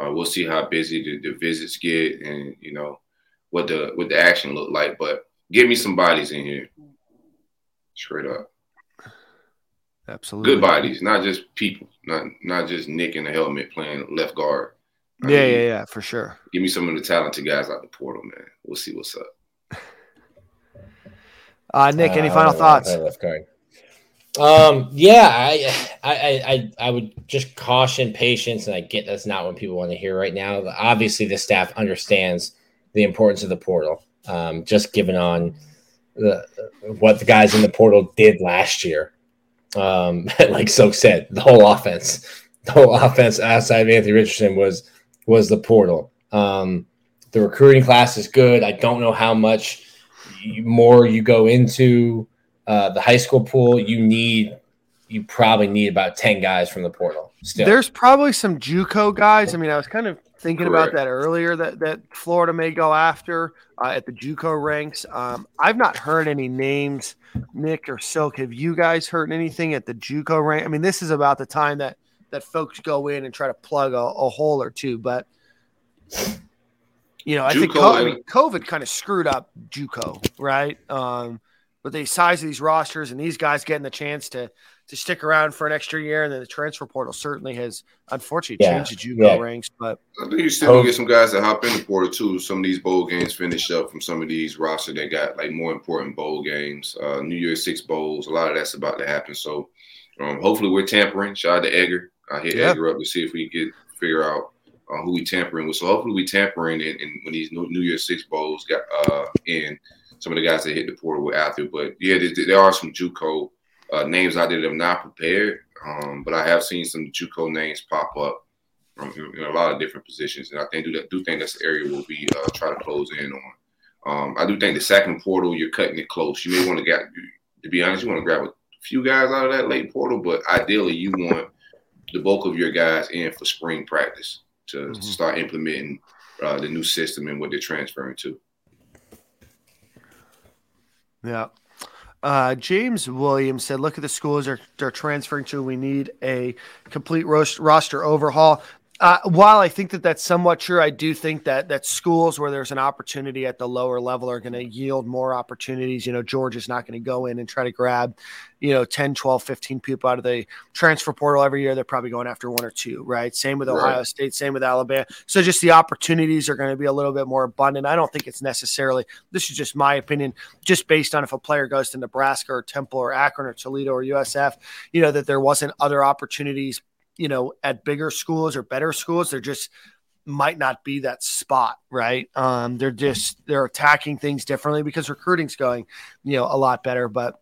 S1: Uh, we'll see how busy the, the, visits get, and you know what the what the action look like. But get me some bodies in here, straight up.
S2: Absolutely,
S1: good bodies, not just people, not not just Nick in the helmet playing left guard.
S2: I yeah, mean, yeah, yeah, for sure.
S1: Give me some of the talented guys out the portal, man. We'll see what's up.
S2: Uh, Nick, any final uh, thoughts?
S3: Left guard. Um, yeah, I, I, I, I would just caution patience, and I get that's not what people want to hear right now. Obviously, the staff understands the importance of the portal. Um, just given on the what the guys in the portal did last year. Um, like Soak said, the whole offense, the whole offense outside of Anthony Richardson was was the portal. Um, the recruiting class is good. I don't know how much more you go into uh, the high school pool, you need you probably need about 10 guys from the portal. Still.
S2: There's probably some JUCO guys. I mean, I was kind of thinking Correct. about that earlier that, that Florida may go after uh, at the JUCO ranks. Um, I've not heard any names, Nick or Silk. Have you guys heard anything at the JUCO rank? I mean, this is about the time that that folks go in and try to plug a, a hole or two, but you know, I think COVID, I mean, COVID kind of screwed up JUCO, right? Um, but the size of these rosters and these guys getting the chance to to stick around for an extra year, and then the transfer portal certainly has unfortunately yeah. changed the JUCO yeah. ranks. But
S1: I think you still gonna get some guys that hop in the portal too. Some of these bowl games finish up from some of these rosters that got like more important bowl games, uh, New Year's Six bowls. A lot of that's about to happen. So um, hopefully we're tampering. Shout out to Edgar. I hit yeah. Edgar up to see if we could figure out uh, who we tampering with. So hopefully we tampering and, in when these New, Year's Six bowls got uh, in. Some of the guys that hit the portal were out there, but yeah, there, there are some JUCO uh, names out there that I'm not prepared. Um, but I have seen some JUCO names pop up from in a lot of different positions, and I think do that do think that's the area we'll be uh, try to close in on. Um, I do think the second portal you're cutting it close. You may want to get to be honest, you want to grab a few guys out of that late portal, but ideally you want the bulk of your guys in for spring practice to, mm-hmm. start implementing uh, the new system and what they're transferring to.
S2: Yeah. Uh, James Williams said, "Look at the schools they're, they're transferring to. We need a complete roast, roster overhaul." Uh, while I think that that's somewhat true, I do think that that schools where there's an opportunity at the lower level are going to yield more opportunities. You know, Georgia's not going to go in and try to grab, you know, 10, 12, 15 people out of the transfer portal every year. They're probably going after one or two, right? Same with Ohio right. State, same with Alabama. So just the opportunities are going to be a little bit more abundant. I don't think it's necessarily, this is just my opinion, just based on if a player goes to Nebraska or Temple or Akron or Toledo or USF, you know, that there wasn't other opportunities you know, at bigger schools or better schools, they're just might not be that spot, right? Um, they're just they're attacking things differently because recruiting's going, you know, a lot better. But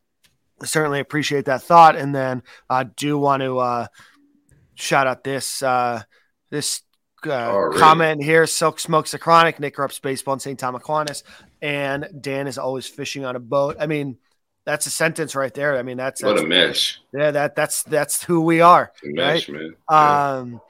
S2: certainly appreciate that thought, and then I do want to uh, shout out this uh, this uh, comment here. Silk smokes the chronic. Nick Rupp's baseball in St. Tom Aquinas, and Dan is always fishing on a boat. I mean, that's a sentence right there. I mean, that's,
S1: What
S2: that's
S1: a mesh.
S2: yeah, that that's that's who we are.
S1: Mesh, man.
S2: Um,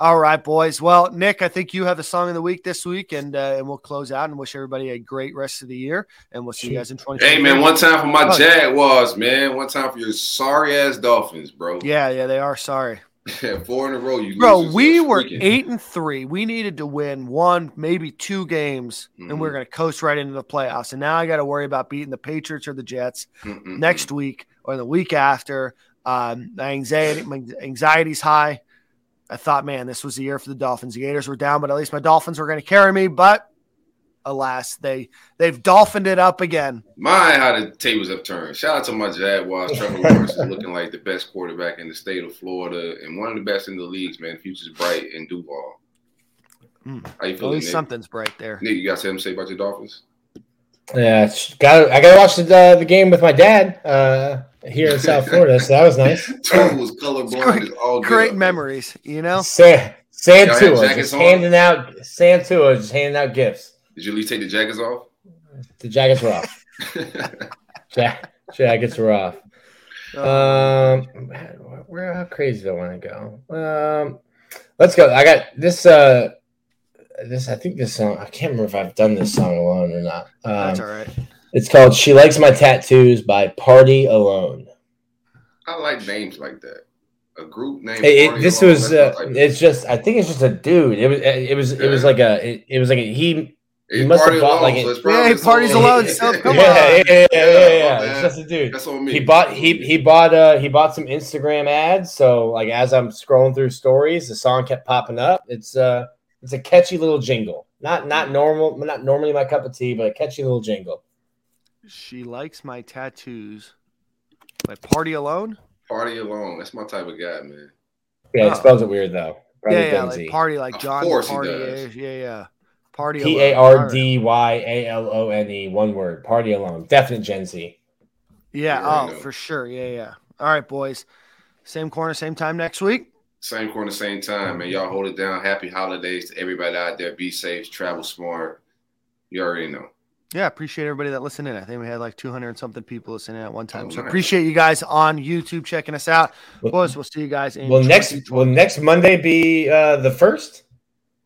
S2: all right, boys. Well, Nick, I think you have the song of the week this week, and uh, and we'll close out and wish everybody a great rest of the year, and we'll see you guys in twenty.
S1: Hey man, one time for my
S2: Oh, yeah.
S1: Jaguars, man. One time for your sorry ass Dolphins, bro.
S2: Yeah, yeah, they are sorry,
S1: Four in a row, you
S2: bro. We were eight and three. We needed to win one, maybe two games, and
S1: Mhm.
S2: we're gonna coast right into the playoffs. And now I got to worry about beating the Patriots or the Jets
S1: Mm-mm-mm.
S2: next week or the week after. Um, my anxiety, my anxiety's high. I thought, man, this was the year for the Dolphins. The Gators were down, but at least my Dolphins were going to carry me. But alas, they they've dolphined it up again.
S1: My, how the tables have turned. Shout out to my Jaguars. Trevor Lawrence is looking like the best quarterback in the state of Florida and one of the best in the leagues, man. Future's bright in Duval.
S2: Mm.
S1: How you
S2: At
S1: feeling,
S2: least
S1: Nick?
S2: something's bright there.
S1: Nick, you got something to say about your Dolphins?
S3: Yeah, got. I got to watch the uh, the game with my dad uh, here in South Florida, so that was nice.
S1: Trevor was colorblind.
S2: great-
S1: all
S2: Great
S1: up.
S2: memories, you know.
S3: San
S1: Y'all had
S3: Santua just
S1: on?
S3: handing out Santua just handing out gifts.
S1: Did you at least take the jackets off?
S3: The jackets were off. Ja- jackets were off. Um, where how crazy do I want to go? Um, let's go. I got this. Uh, this I think this song. I can't remember if I've done this song alone or not.
S2: that's all
S3: Um, it's called "She Likes My Tattoos" by Party Alone.
S1: I like names like that. A group name.
S3: It, it- this
S1: Alone,
S3: was. Uh,
S1: like-
S3: it's just. I think it's just a dude. It was. It was. It was like a. It, it was like a, he.
S1: It's
S3: must have
S1: Party
S3: bought, like,
S1: Alone,
S3: it-
S1: so
S2: Yeah,
S1: his
S2: Party's
S1: own-
S2: Alone, so come
S3: yeah,
S2: on.
S3: yeah, yeah, yeah, yeah,
S1: Yeah,
S3: yeah.
S1: my
S3: It's just a dude.
S1: That's on me.
S3: he bought he he bought uh he bought some Instagram ads. So like as I'm scrolling through stories, the song kept popping up. It's uh it's a catchy little jingle. Not not normal, not normally my cup of tea, but a catchy little jingle.
S2: She likes my tattoos. My party alone.
S1: Party Alone. That's my type of guy, man.
S3: Yeah,
S2: Oh.
S3: it spells it weird though. Probably
S2: yeah, yeah,
S3: Gen
S2: like
S3: Z.
S2: party, like
S1: Of
S2: John
S1: course he
S2: Party.
S1: does.
S2: Yeah, yeah. Party.
S3: P
S2: alone.
S3: A
S2: All
S3: R
S2: right.
S3: D Y A L O N E, one word. Party alone. Definite Gen Z.
S2: Yeah.
S1: You
S2: Oh,
S1: know.
S2: for sure. Yeah, yeah. All right, boys. Same corner, same time next week.
S1: Same corner, same time, man. Y'all hold it down. Happy holidays to everybody out there. Be safe, travel smart. You already know.
S2: Yeah, appreciate everybody that listened in. I think we had like 200 and something people listening at one time.
S1: Oh,
S2: so
S1: nice.
S2: appreciate you guys on YouTube checking us out.
S3: Will,
S2: Boys, we'll see you guys in
S3: will next will next Monday be uh the first?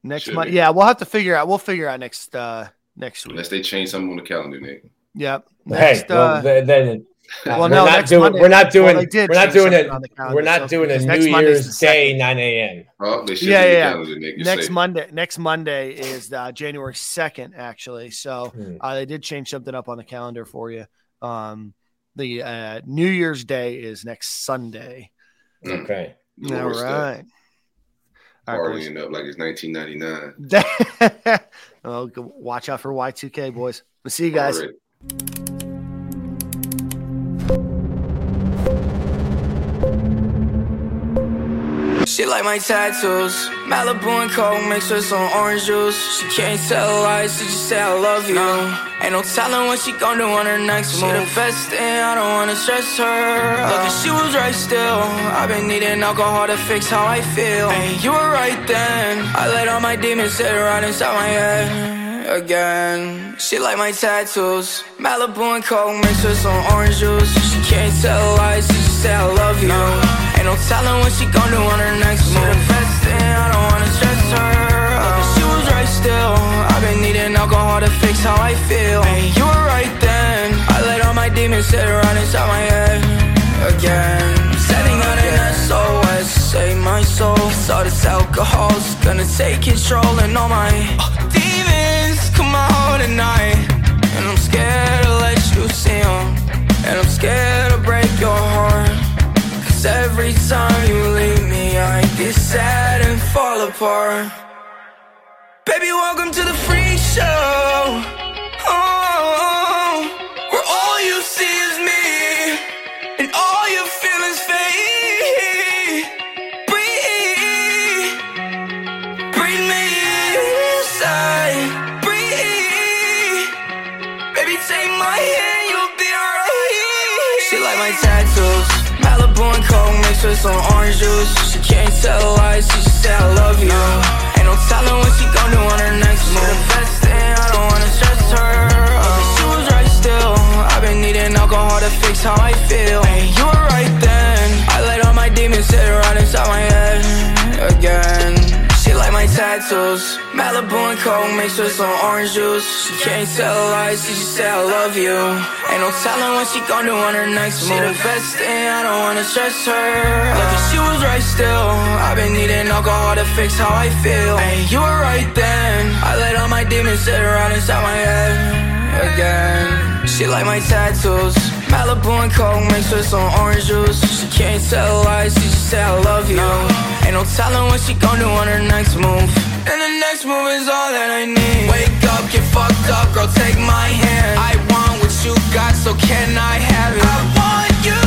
S2: Next
S1: Should
S2: month.
S1: be.
S2: Yeah, we'll have to figure out. We'll figure out next uh next week.
S1: Unless they change something on the calendar, Nick.
S2: Yep.
S3: hey,
S2: Next,
S3: well,
S2: uh,
S3: then, then
S2: well,
S3: we're
S2: no,
S3: not
S2: next
S3: doing
S2: Monday-
S3: we're not doing
S2: well, they did
S3: we're not doing it
S2: calendar,
S3: we're not
S2: so-
S3: doing a New
S2: Monday's
S3: Year's Day 9 a.m.
S1: Oh, they should
S2: Yeah,
S1: be the
S2: yeah.
S1: calendar, Nick.
S2: Next
S1: safe.
S2: Monday. Next Monday is uh, January second, actually. So
S3: Hmm.
S2: uh, they did change something up on the calendar for you. Um, the uh, New Year's Day is next Sunday.
S1: Mm.
S3: Okay.
S1: All right.
S2: All
S1: stuff.
S2: right. All right, boys.
S1: Partying up like it's 1999.
S2: oh, watch out for Y2K, boys. We'll see you guys.
S4: She like my tattoos, Malibu and Coke mixed with some orange juice. She can't tell lies, she just say I love you. Ain't no telling what she gon' do on her next move. She the best thing, I don't wanna stress her. Look, if she was right still. I've been needing alcohol to fix how I feel. And you were right then. I let all my demons sit around inside my head again. She like my tattoos, Malibu and Coke mixed with some orange juice. She can't tell lies, she just say I love you. Ain't no telling what she gon' do on her next move. She the best thing, I don't wanna stress her. If she was right still. I've been needing alcohol to fix how I feel. And you were right then. I let all my demons sit around inside my head again. Setting out an SOS, save my soul. Cause all this alcohol's gonna take control and all my demons come out tonight. And I'm scared to let you see 'em. And I'm scared to break your heart. Cause every time you leave me, I get sad and fall apart. Baby, welcome to the freak show. orange juice She can't tell lies, she just said I love you. Ain't no telling what she gon' do on her next move She the best thing, I don't wanna stress her. Oh. She was right still. I've been needing alcohol to fix how I feel. And you were right then. I let all my demons sit around inside my head Again tattoos. Malibu and Coke mixed with some orange juice. She can't tell lies, she just say I love you. Ain't no telling what she gon' do on her next move. She the best thing, I don't wanna stress her. Lucky she was right still. I've been needing alcohol to fix how I feel. And you were right then. I let all my demons sit around inside my head again. She like my tattoos. Malibu and Coke mixed with some orange juice. She can't tell lies, she just say I love you. Ain't no telling what she gon' do on her next move. And the next move is all that I need. Wake up, get fucked up, girl, take my hand. I want what you got, so can I have it? I want you.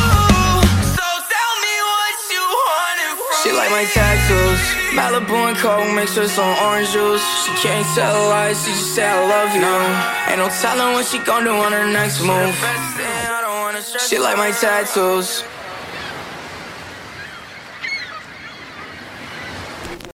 S4: So tell me what you wanted from She like my tattoos. Malibu and Coke mixed with some orange juice. She can't tell lies, she just say I love you. Ain't no telling what she gon' do on her next move. She like my tattoos.